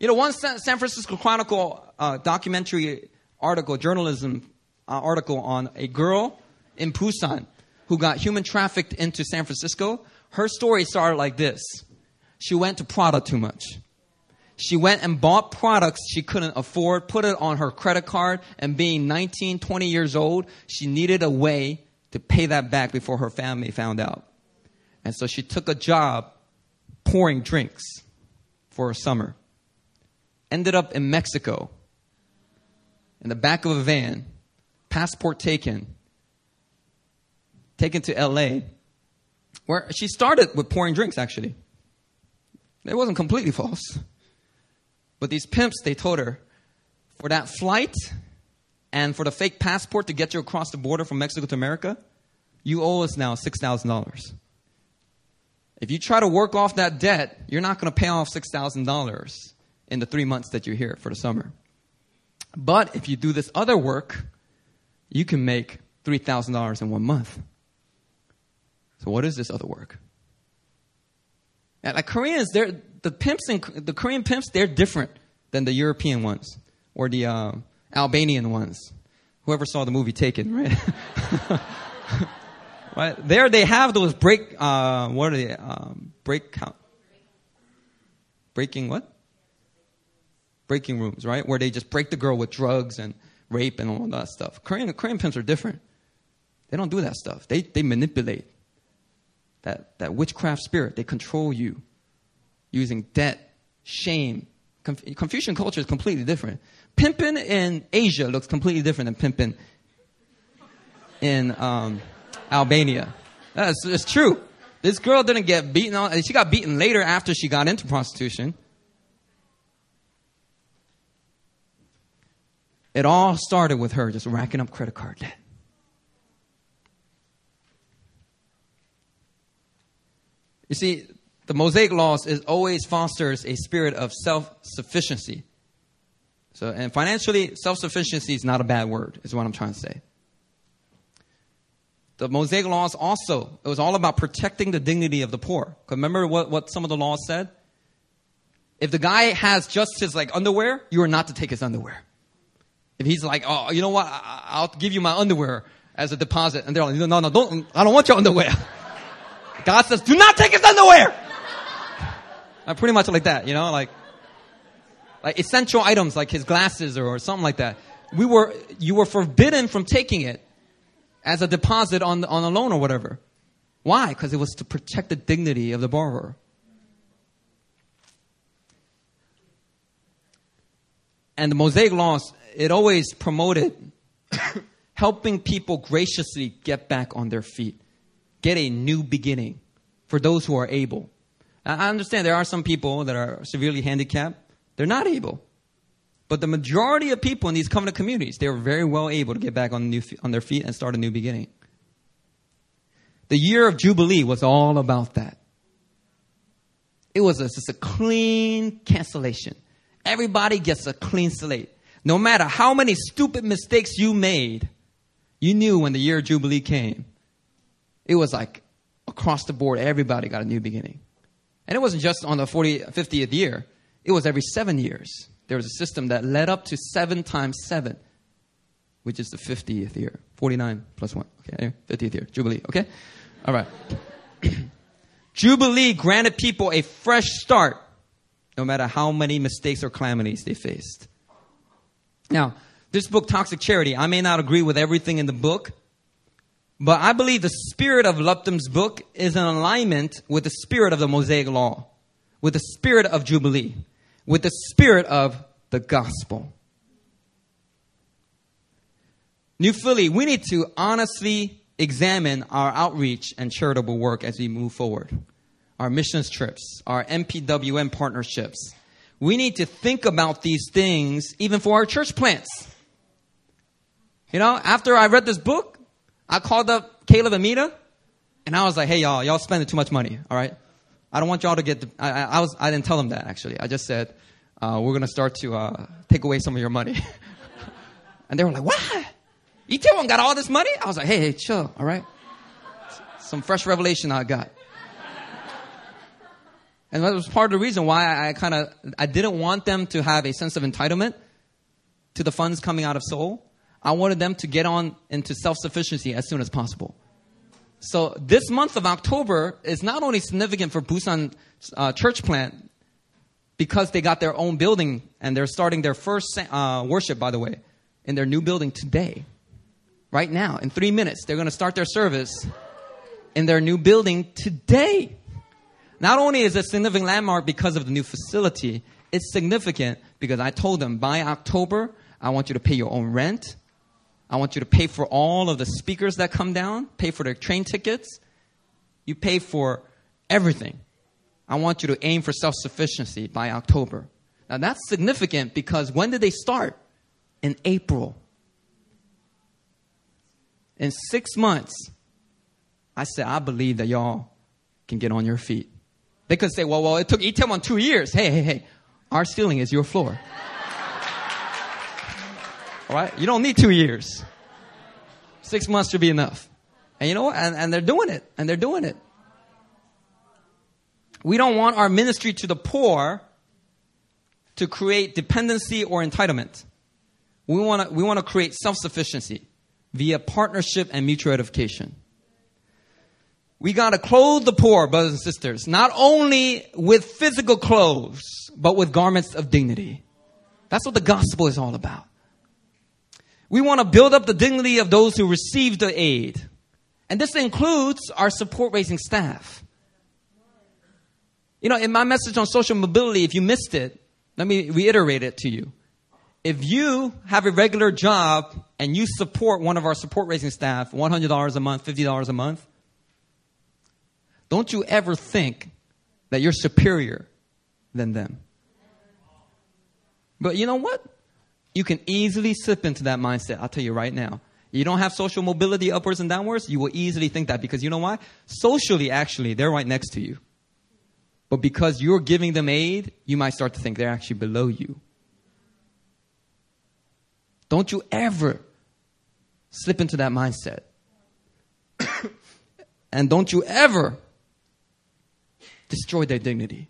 You know, one San Francisco Chronicle uh, documentary article, journalism uh, article on a girl in Busan who got human trafficked into San Francisco. Her story started like this she went to Prada too much. She went and bought products she couldn't afford, put it on her credit card, and being 19, 20 years old, she needed a way to pay that back before her family found out. And so she took a job pouring drinks for a summer. Ended up in Mexico, in the back of a van, passport taken, taken to LA, where she started with pouring drinks actually. It wasn't completely false. But these pimps, they told her, for that flight and for the fake passport to get you across the border from Mexico to America, you owe us now $6,000. If you try to work off that debt, you're not going to pay off $6,000 in the three months that you're here for the summer. But if you do this other work, you can make $3,000 in one month. So, what is this other work? And Like Koreans, they're the pimps and the Korean pimps, they're different than the European ones or the uh, Albanian ones. Whoever saw the movie Taken, right? right? There they have those break. Uh, what are they? Um, break count. Breaking what? Breaking rooms, right? Where they just break the girl with drugs and rape and all that stuff. Korean, Korean pimps are different. They don't do that stuff. They, they manipulate that, that witchcraft spirit. They control you using debt, shame. Conf- Confucian culture is completely different. Pimping in Asia looks completely different than pimping in um, Albania. That's it's true. This girl didn't get beaten on. She got beaten later after she got into prostitution. It all started with her just racking up credit card debt. You see, the Mosaic laws is always fosters a spirit of self-sufficiency. So, and financially, self-sufficiency is not a bad word, is what I'm trying to say. The Mosaic laws also, it was all about protecting the dignity of the poor. Remember what, what some of the laws said? If the guy has just his like underwear, you are not to take his underwear. If he's like, oh, you know what? I, will give you my underwear as a deposit. And they're like, no, no, don't, I don't want your underwear. God says, do not take his underwear. I'm pretty much like that, you know, like, like essential items like his glasses or, or something like that. We were, you were forbidden from taking it as a deposit on, on a loan or whatever. Why? Because it was to protect the dignity of the borrower. And the Mosaic laws, it always promoted helping people graciously get back on their feet, get a new beginning for those who are able. I understand there are some people that are severely handicapped. They're not able. But the majority of people in these covenant communities, they were very well able to get back on, new, on their feet and start a new beginning. The year of Jubilee was all about that. It was a, just a clean cancellation. Everybody gets a clean slate. No matter how many stupid mistakes you made, you knew when the year of Jubilee came, it was like across the board, everybody got a new beginning. And it wasn't just on the 40, 50th year, it was every seven years there was a system that led up to 7 times 7, which is the 50th year. 49 plus 1. Okay, 50th year. Jubilee. Okay? All right. Jubilee granted people a fresh start, no matter how many mistakes or calamities they faced. Now, this book, Toxic Charity, I may not agree with everything in the book, but I believe the spirit of Lupton's book is in alignment with the spirit of the Mosaic Law, with the spirit of Jubilee with the spirit of the gospel. New Philly, we need to honestly examine our outreach and charitable work as we move forward. Our missions trips, our MPWM partnerships. We need to think about these things even for our church plants. You know, after I read this book, I called up Caleb and Mita, and I was like, hey, y'all, y'all spending too much money, all right? I don't want y'all to get. The, I, I, was. I didn't tell them that actually. I just said uh, we're gonna start to uh, take away some of your money. and they were like, "What? Itaewon got all this money?" I was like, "Hey, hey, chill, all right." Some fresh revelation I got. And that was part of the reason why I, kind of I didn't want them to have a sense of entitlement to the funds coming out of Seoul. I wanted them to get on into self sufficiency as soon as possible. So this month of October is not only significant for Busan uh, church plant because they got their own building and they're starting their first uh, worship, by the way, in their new building today. Right now, in three minutes, they're going to start their service in their new building today. Not only is it a significant landmark because of the new facility, it's significant because I told them by October, I want you to pay your own rent. I want you to pay for all of the speakers that come down, pay for their train tickets. You pay for everything. I want you to aim for self sufficiency by October. Now that's significant because when did they start? In April. In six months, I said, I believe that y'all can get on your feet. They could say, well, well, it took Itaewon two years. Hey, hey, hey, our ceiling is your floor. All right? You don't need two years. Six months should be enough. And you know what? And, and they're doing it. And they're doing it. We don't want our ministry to the poor to create dependency or entitlement. We want to, we want to create self-sufficiency via partnership and mutual edification. We got to clothe the poor, brothers and sisters, not only with physical clothes, but with garments of dignity. That's what the gospel is all about. We want to build up the dignity of those who receive the aid. And this includes our support raising staff. You know, in my message on social mobility, if you missed it, let me reiterate it to you. If you have a regular job and you support one of our support raising staff, $100 a month, $50 a month, don't you ever think that you're superior than them. But you know what? You can easily slip into that mindset. I'll tell you right now. You don't have social mobility upwards and downwards, you will easily think that because you know why? Socially, actually, they're right next to you. But because you're giving them aid, you might start to think they're actually below you. Don't you ever slip into that mindset. and don't you ever destroy their dignity.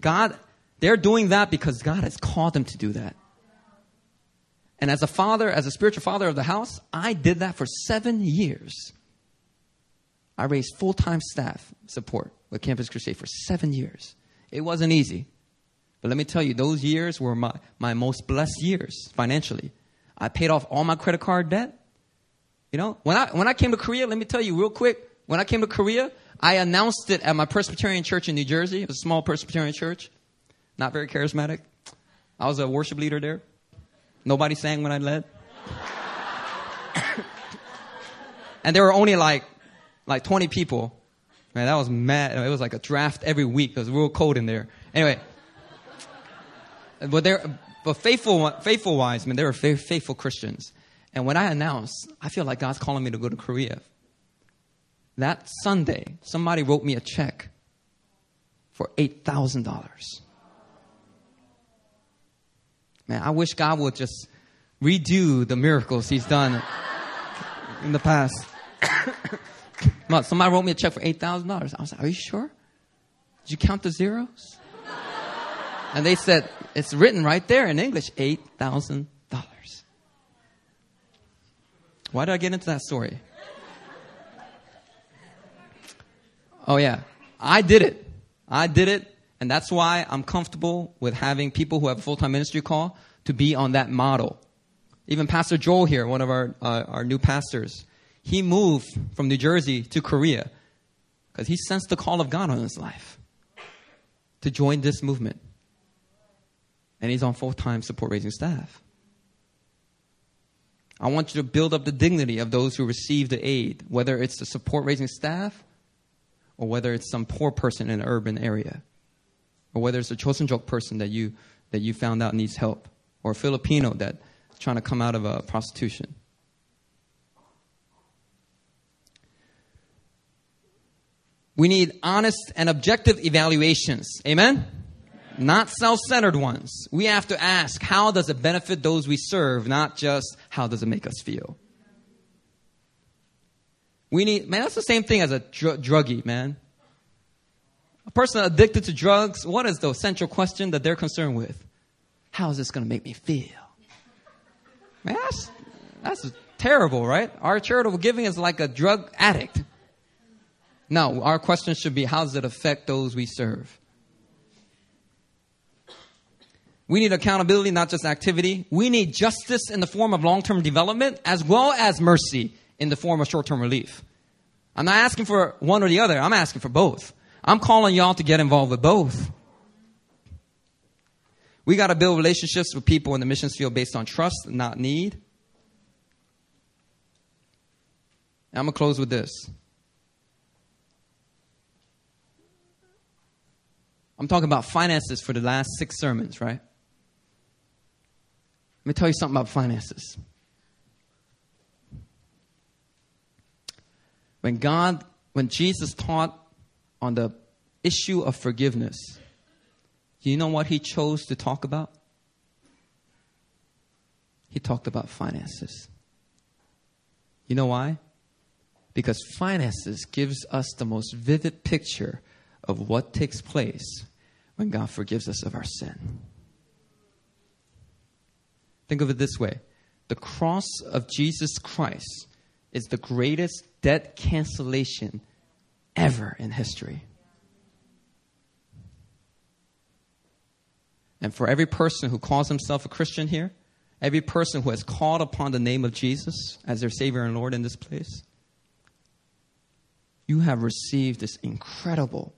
God, they're doing that because God has called them to do that. And as a father, as a spiritual father of the house, I did that for seven years. I raised full time staff support with Campus Crusade for seven years. It wasn't easy. But let me tell you, those years were my, my most blessed years financially. I paid off all my credit card debt. You know, when I, when I came to Korea, let me tell you real quick, when I came to Korea, I announced it at my Presbyterian church in New Jersey. It was a small Presbyterian church, not very charismatic. I was a worship leader there. Nobody sang when I led. and there were only like like 20 people. Man, that was mad. It was like a draft every week. It was real cold in there. Anyway, but there, but faithful, faithful wise, man, they were faithful Christians. And when I announced, I feel like God's calling me to go to Korea that Sunday, somebody wrote me a check for $8,000. Man, I wish God would just redo the miracles He's done in the past. somebody wrote me a check for $8,000. I was like, Are you sure? Did you count the zeros? And they said, It's written right there in English $8,000. Why did I get into that story? Oh, yeah. I did it. I did it. And that's why I'm comfortable with having people who have a full time ministry call to be on that model. Even Pastor Joel here, one of our, uh, our new pastors, he moved from New Jersey to Korea because he sensed the call of God on his life to join this movement. And he's on full time support raising staff. I want you to build up the dignity of those who receive the aid, whether it's the support raising staff or whether it's some poor person in an urban area, or whether it's a Joseonjok person that you, that you found out needs help, or a Filipino that's trying to come out of a prostitution. We need honest and objective evaluations. Amen? Not self centered ones. We have to ask how does it benefit those we serve, not just how does it make us feel. We need, man, that's the same thing as a dr- druggie, man. A person addicted to drugs, what is the central question that they're concerned with? How is this going to make me feel? Man, that's, that's terrible, right? Our charitable giving is like a drug addict. No, our question should be how does it affect those we serve? We need accountability, not just activity. We need justice in the form of long term development as well as mercy in the form of short term relief. I'm not asking for one or the other, I'm asking for both. I'm calling y'all to get involved with both. We got to build relationships with people in the missions field based on trust, not need. And I'm going to close with this. I'm talking about finances for the last six sermons, right? Let me tell you something about finances. When God, when Jesus taught on the issue of forgiveness, you know what he chose to talk about? He talked about finances. You know why? Because finances gives us the most vivid picture of what takes place when God forgives us of our sin. Think of it this way the cross of Jesus Christ is the greatest debt cancellation ever in history. And for every person who calls himself a Christian here, every person who has called upon the name of Jesus as their Savior and Lord in this place, you have received this incredible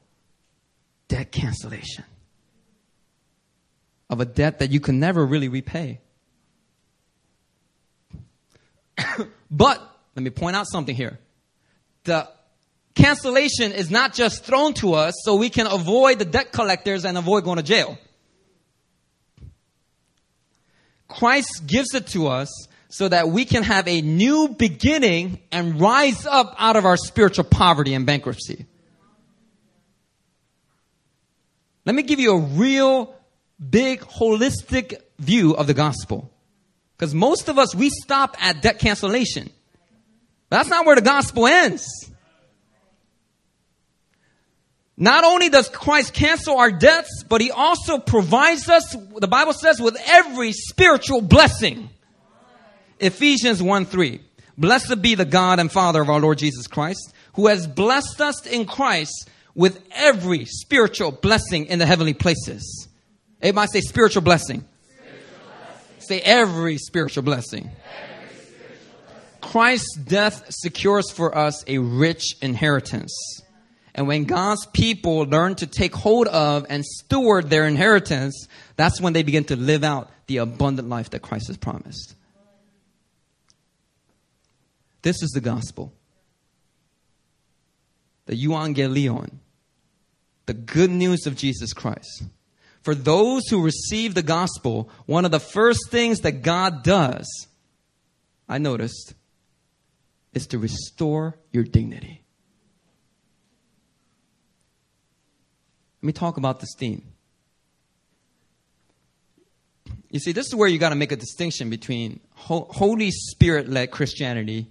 debt cancellation of a debt that you can never really repay. but let me point out something here. The cancellation is not just thrown to us so we can avoid the debt collectors and avoid going to jail. Christ gives it to us so that we can have a new beginning and rise up out of our spiritual poverty and bankruptcy. Let me give you a real big holistic view of the gospel. Because most of us, we stop at debt cancellation. That's not where the gospel ends. Not only does Christ cancel our debts, but he also provides us, the Bible says, with every spiritual blessing. Ephesians 1 3. Blessed be the God and Father of our Lord Jesus Christ, who has blessed us in Christ with every spiritual blessing in the heavenly places. Everybody say spiritual blessing. Spiritual blessing. Say every spiritual blessing. every spiritual blessing. Christ's death secures for us a rich inheritance. And when God's people learn to take hold of and steward their inheritance, that's when they begin to live out the abundant life that Christ has promised. This is the gospel. The euangelion. The good news of Jesus Christ. For those who receive the gospel, one of the first things that God does, I noticed, is to restore your dignity. Let me talk about this theme. You see, this is where you got to make a distinction between Holy Spirit led Christianity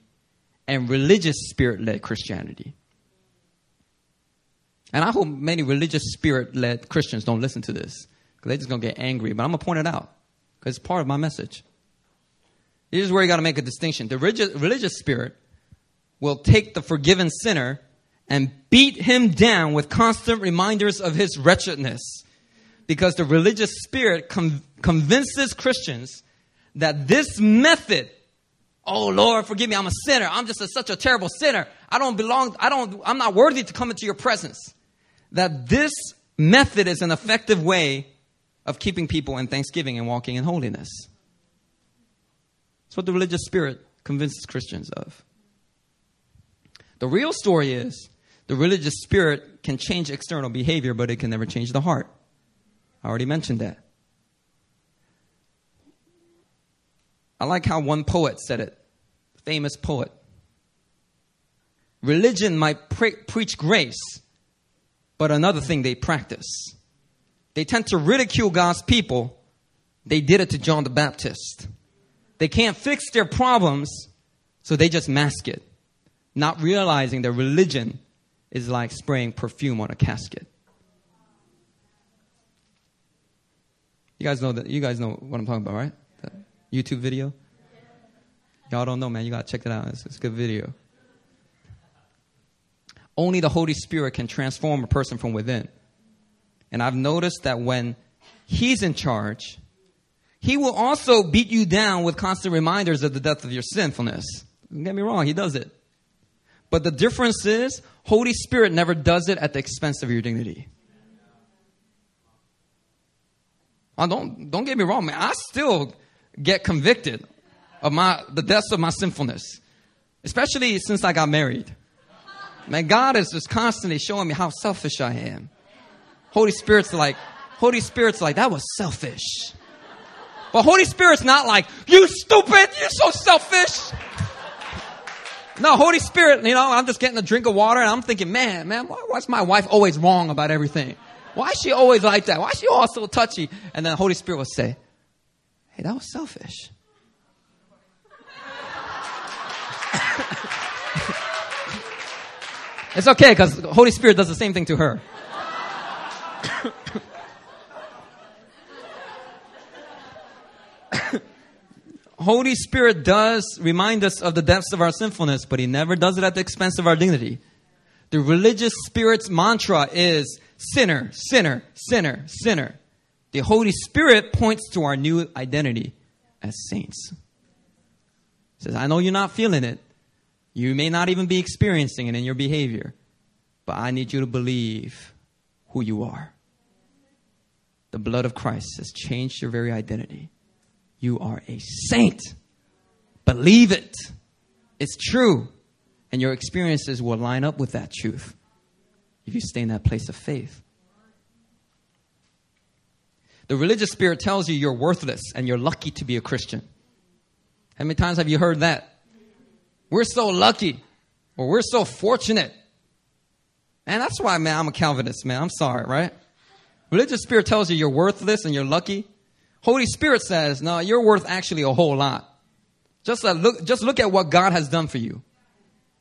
and religious spirit led Christianity. And I hope many religious spirit led Christians don't listen to this because they're just going to get angry. But I'm going to point it out because it's part of my message. This is where you got to make a distinction. The religious, religious spirit will take the forgiven sinner and beat him down with constant reminders of his wretchedness. Because the religious spirit convinces Christians that this method, oh Lord, forgive me, I'm a sinner. I'm just a, such a terrible sinner. I don't belong, I don't, I'm not worthy to come into your presence. That this method is an effective way of keeping people in thanksgiving and walking in holiness. That's what the religious spirit convinces Christians of. The real story is the religious spirit can change external behavior, but it can never change the heart. I already mentioned that. I like how one poet said it, famous poet. Religion might pre- preach grace, but another thing they practice. They tend to ridicule God's people. They did it to John the Baptist. They can't fix their problems, so they just mask it, not realizing that religion is like spraying perfume on a casket. You guys know that you guys know what I'm talking about, right? YouTube video? Y'all don't know, man. You gotta check it out. It's, it's a good video. Only the Holy Spirit can transform a person from within. And I've noticed that when He's in charge, He will also beat you down with constant reminders of the depth of your sinfulness. Don't get me wrong, He does it. But the difference is, Holy Spirit never does it at the expense of your dignity. Oh, don't, don't get me wrong, man. I still get convicted of my, the depths of my sinfulness, especially since I got married. Man, God is just constantly showing me how selfish I am. Holy Spirit's like, Holy Spirit's like, that was selfish. But Holy Spirit's not like, you stupid, you're so selfish. No, Holy Spirit, you know, I'm just getting a drink of water and I'm thinking, man, man, why, why's my wife always wrong about everything? Why is she always like that? Why is she always so touchy? And then the Holy Spirit will say, hey, that was selfish. it's okay because Holy Spirit does the same thing to her. Holy Spirit does remind us of the depths of our sinfulness, but He never does it at the expense of our dignity. The religious spirit's mantra is sinner, sinner, sinner, sinner. The Holy Spirit points to our new identity as saints. He says, I know you're not feeling it. You may not even be experiencing it in your behavior, but I need you to believe who you are. The blood of Christ has changed your very identity. You are a saint. Believe it. It's true. And your experiences will line up with that truth if you stay in that place of faith. The religious spirit tells you you're worthless and you're lucky to be a Christian. How many times have you heard that? We're so lucky or we're so fortunate. And that's why, man, I'm a Calvinist, man. I'm sorry, right? Religious spirit tells you you're worthless and you're lucky. Holy Spirit says, no, you're worth actually a whole lot. Just uh, look, just look at what God has done for you.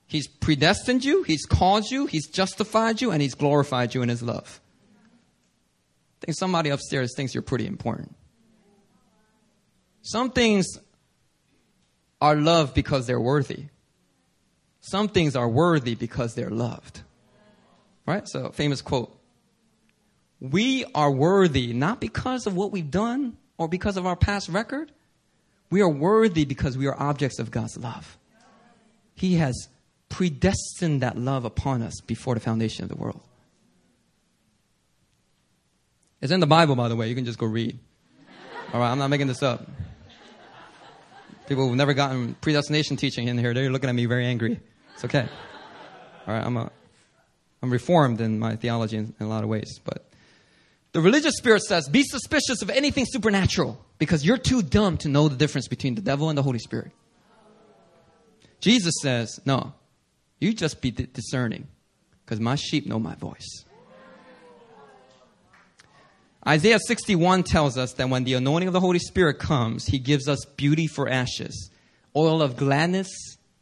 He's predestined you, He's called you, He's justified you, and He's glorified you in His love. I think somebody upstairs thinks you're pretty important. Some things are loved because they're worthy. Some things are worthy because they're loved. Right? So, famous quote We are worthy not because of what we've done or because of our past record. We are worthy because we are objects of God's love. He has predestined that love upon us before the foundation of the world. It's in the Bible, by the way. You can just go read. All right, I'm not making this up. People who've never gotten predestination teaching in here, they're looking at me very angry. It's okay. All right, I'm, a, I'm reformed in my theology in, in a lot of ways. But the religious spirit says, be suspicious of anything supernatural because you're too dumb to know the difference between the devil and the Holy Spirit. Jesus says, no, you just be discerning because my sheep know my voice. Isaiah 61 tells us that when the anointing of the Holy Spirit comes, he gives us beauty for ashes, oil of gladness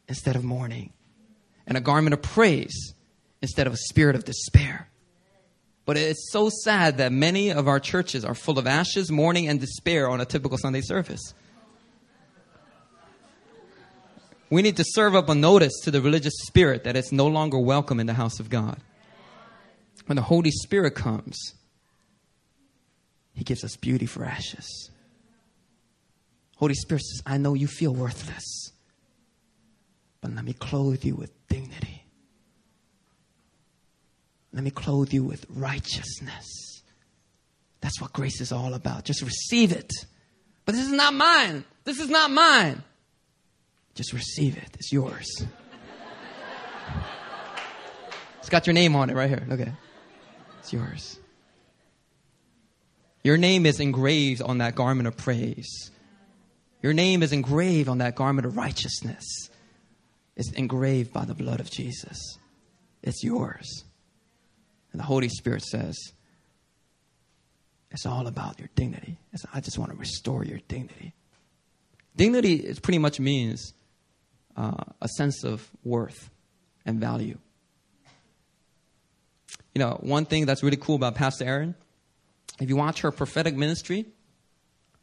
instead of mourning, and a garment of praise instead of a spirit of despair. But it's so sad that many of our churches are full of ashes, mourning, and despair on a typical Sunday service. we need to serve up a notice to the religious spirit that it's no longer welcome in the house of God. When the Holy Spirit comes, He gives us beauty for ashes. Holy Spirit says, I know you feel worthless, but let me clothe you with dignity. Let me clothe you with righteousness. That's what grace is all about. Just receive it. But this is not mine. This is not mine. Just receive it. It's yours. It's got your name on it right here. It. It's yours. Your name is engraved on that garment of praise. Your name is engraved on that garment of righteousness. It's engraved by the blood of Jesus. It's yours. And the Holy Spirit says, it's all about your dignity. It's, I just want to restore your dignity. Dignity it pretty much means uh, a sense of worth and value. You know, one thing that's really cool about Pastor Aaron, if you watch her prophetic ministry,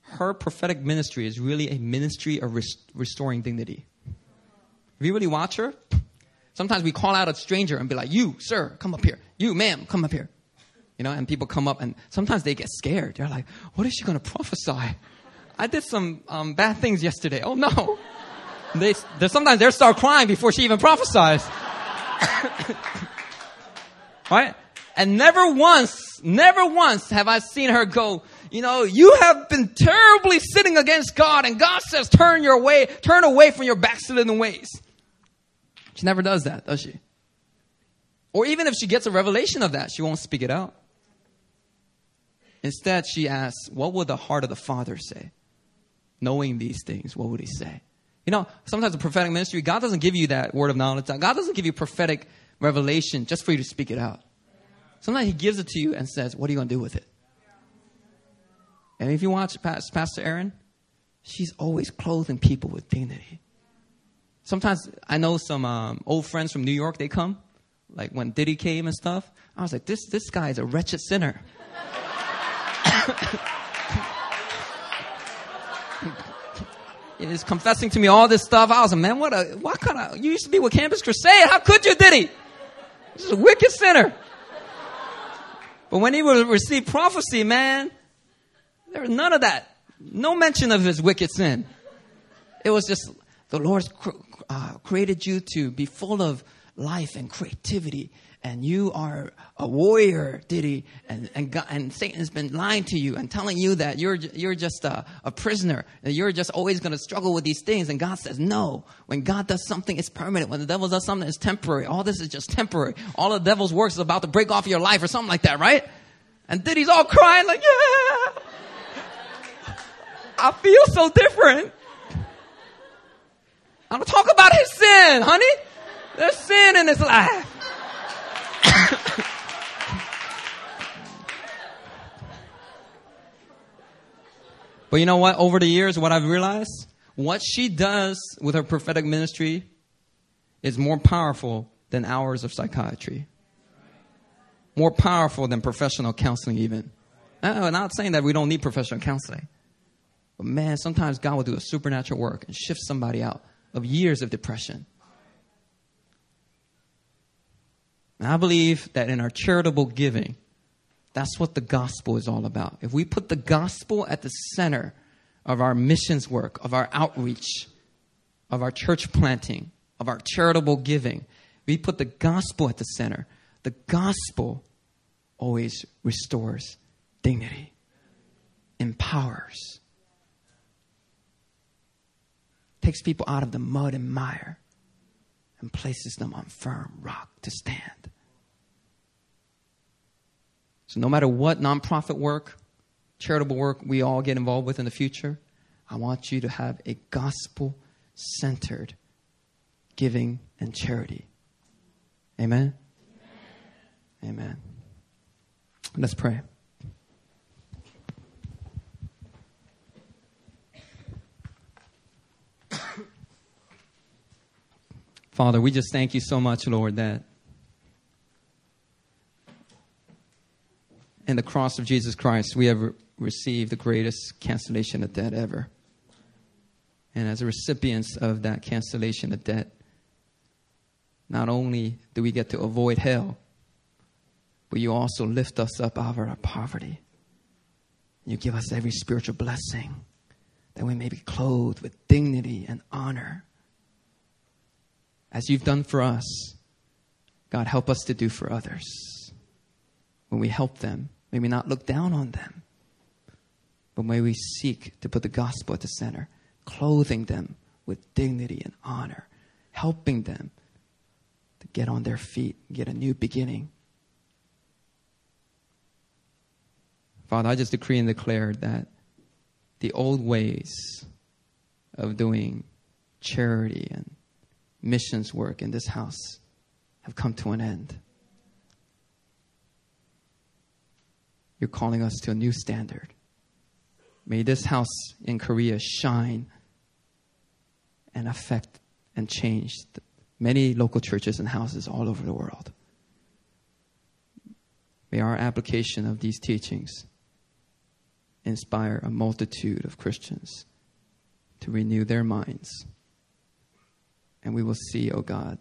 her prophetic ministry is really a ministry of rest- restoring dignity. If you really watch her, sometimes we call out a stranger and be like, You, sir, come up here. You, ma'am, come up here. You know, and people come up and sometimes they get scared. They're like, What is she going to prophesy? I did some um, bad things yesterday. Oh no. They, sometimes they start crying before she even prophesies. right? And never once, never once have I seen her go, you know, you have been terribly sinning against God and God says turn your way, turn away from your backsliding ways. She never does that, does she? Or even if she gets a revelation of that, she won't speak it out. Instead, she asks, what would the heart of the Father say? Knowing these things, what would he say? You know, sometimes the prophetic ministry, God doesn't give you that word of knowledge. God doesn't give you prophetic revelation just for you to speak it out. Sometimes He gives it to you and says, What are you going to do with it? And if you watch Pastor Aaron, she's always clothing people with dignity. Sometimes I know some um, old friends from New York, they come, like when Diddy came and stuff. I was like, This, this guy is a wretched sinner. is confessing to me all this stuff. I was like, man, what a, what kind of, you used to be with Campus Crusade. How could you, did he? This is a wicked sinner. But when he would receive prophecy, man, There was none of that. No mention of his wicked sin. It was just the Lord uh, created you to be full of life and creativity and you are a warrior, did he? And, and, God, and Satan's been lying to you and telling you that you're, you're just a, a prisoner, and you're just always going to struggle with these things. And God says, no. When God does something, it's permanent. When the devil does something, it's temporary. All this is just temporary. All the devil's works is about to break off your life or something like that, right? And Diddy's all crying like, yeah. I feel so different. I'm gonna talk about his sin, honey. There's sin in his life. but you know what? Over the years, what I've realized, what she does with her prophetic ministry is more powerful than hours of psychiatry. More powerful than professional counseling, even. I'm not saying that we don't need professional counseling. But man, sometimes God will do a supernatural work and shift somebody out of years of depression And I believe that in our charitable giving, that's what the gospel is all about. If we put the gospel at the center of our missions work, of our outreach, of our church planting, of our charitable giving, we put the gospel at the center. The gospel always restores dignity, empowers, takes people out of the mud and mire and places them on firm rock to stand. So, no matter what nonprofit work, charitable work we all get involved with in the future, I want you to have a gospel centered giving and charity. Amen? Amen? Amen. Let's pray. Father, we just thank you so much, Lord, that in the cross of Jesus Christ, we have re- received the greatest cancellation of debt ever. And as recipients of that cancellation of debt, not only do we get to avoid hell, but you also lift us up out of our poverty. You give us every spiritual blessing that we may be clothed with dignity and honor as you've done for us, God, help us to do for others. When we help them, may we not look down on them, but may we seek to put the gospel at the center, clothing them with dignity and honor, helping them to get on their feet, get a new beginning. Father, I just decree and declare that the old ways of doing charity and missions work in this house have come to an end. You're calling us to a new standard. May this house in Korea shine and affect and change many local churches and houses all over the world. May our application of these teachings inspire a multitude of Christians to renew their minds and we will see, O oh God,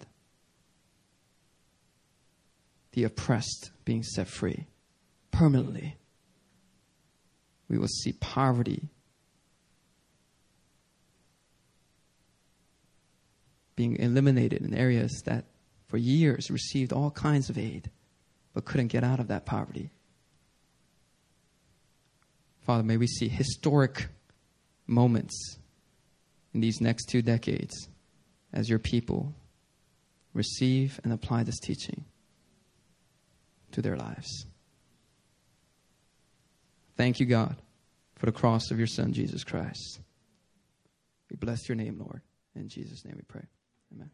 the oppressed being set free permanently. We will see poverty being eliminated in areas that for years received all kinds of aid but couldn't get out of that poverty. Father, may we see historic moments in these next two decades as your people receive and apply this teaching to their lives. Thank you, God, for the cross of your Son, Jesus Christ. We bless your name, Lord. In Jesus' name we pray. Amen.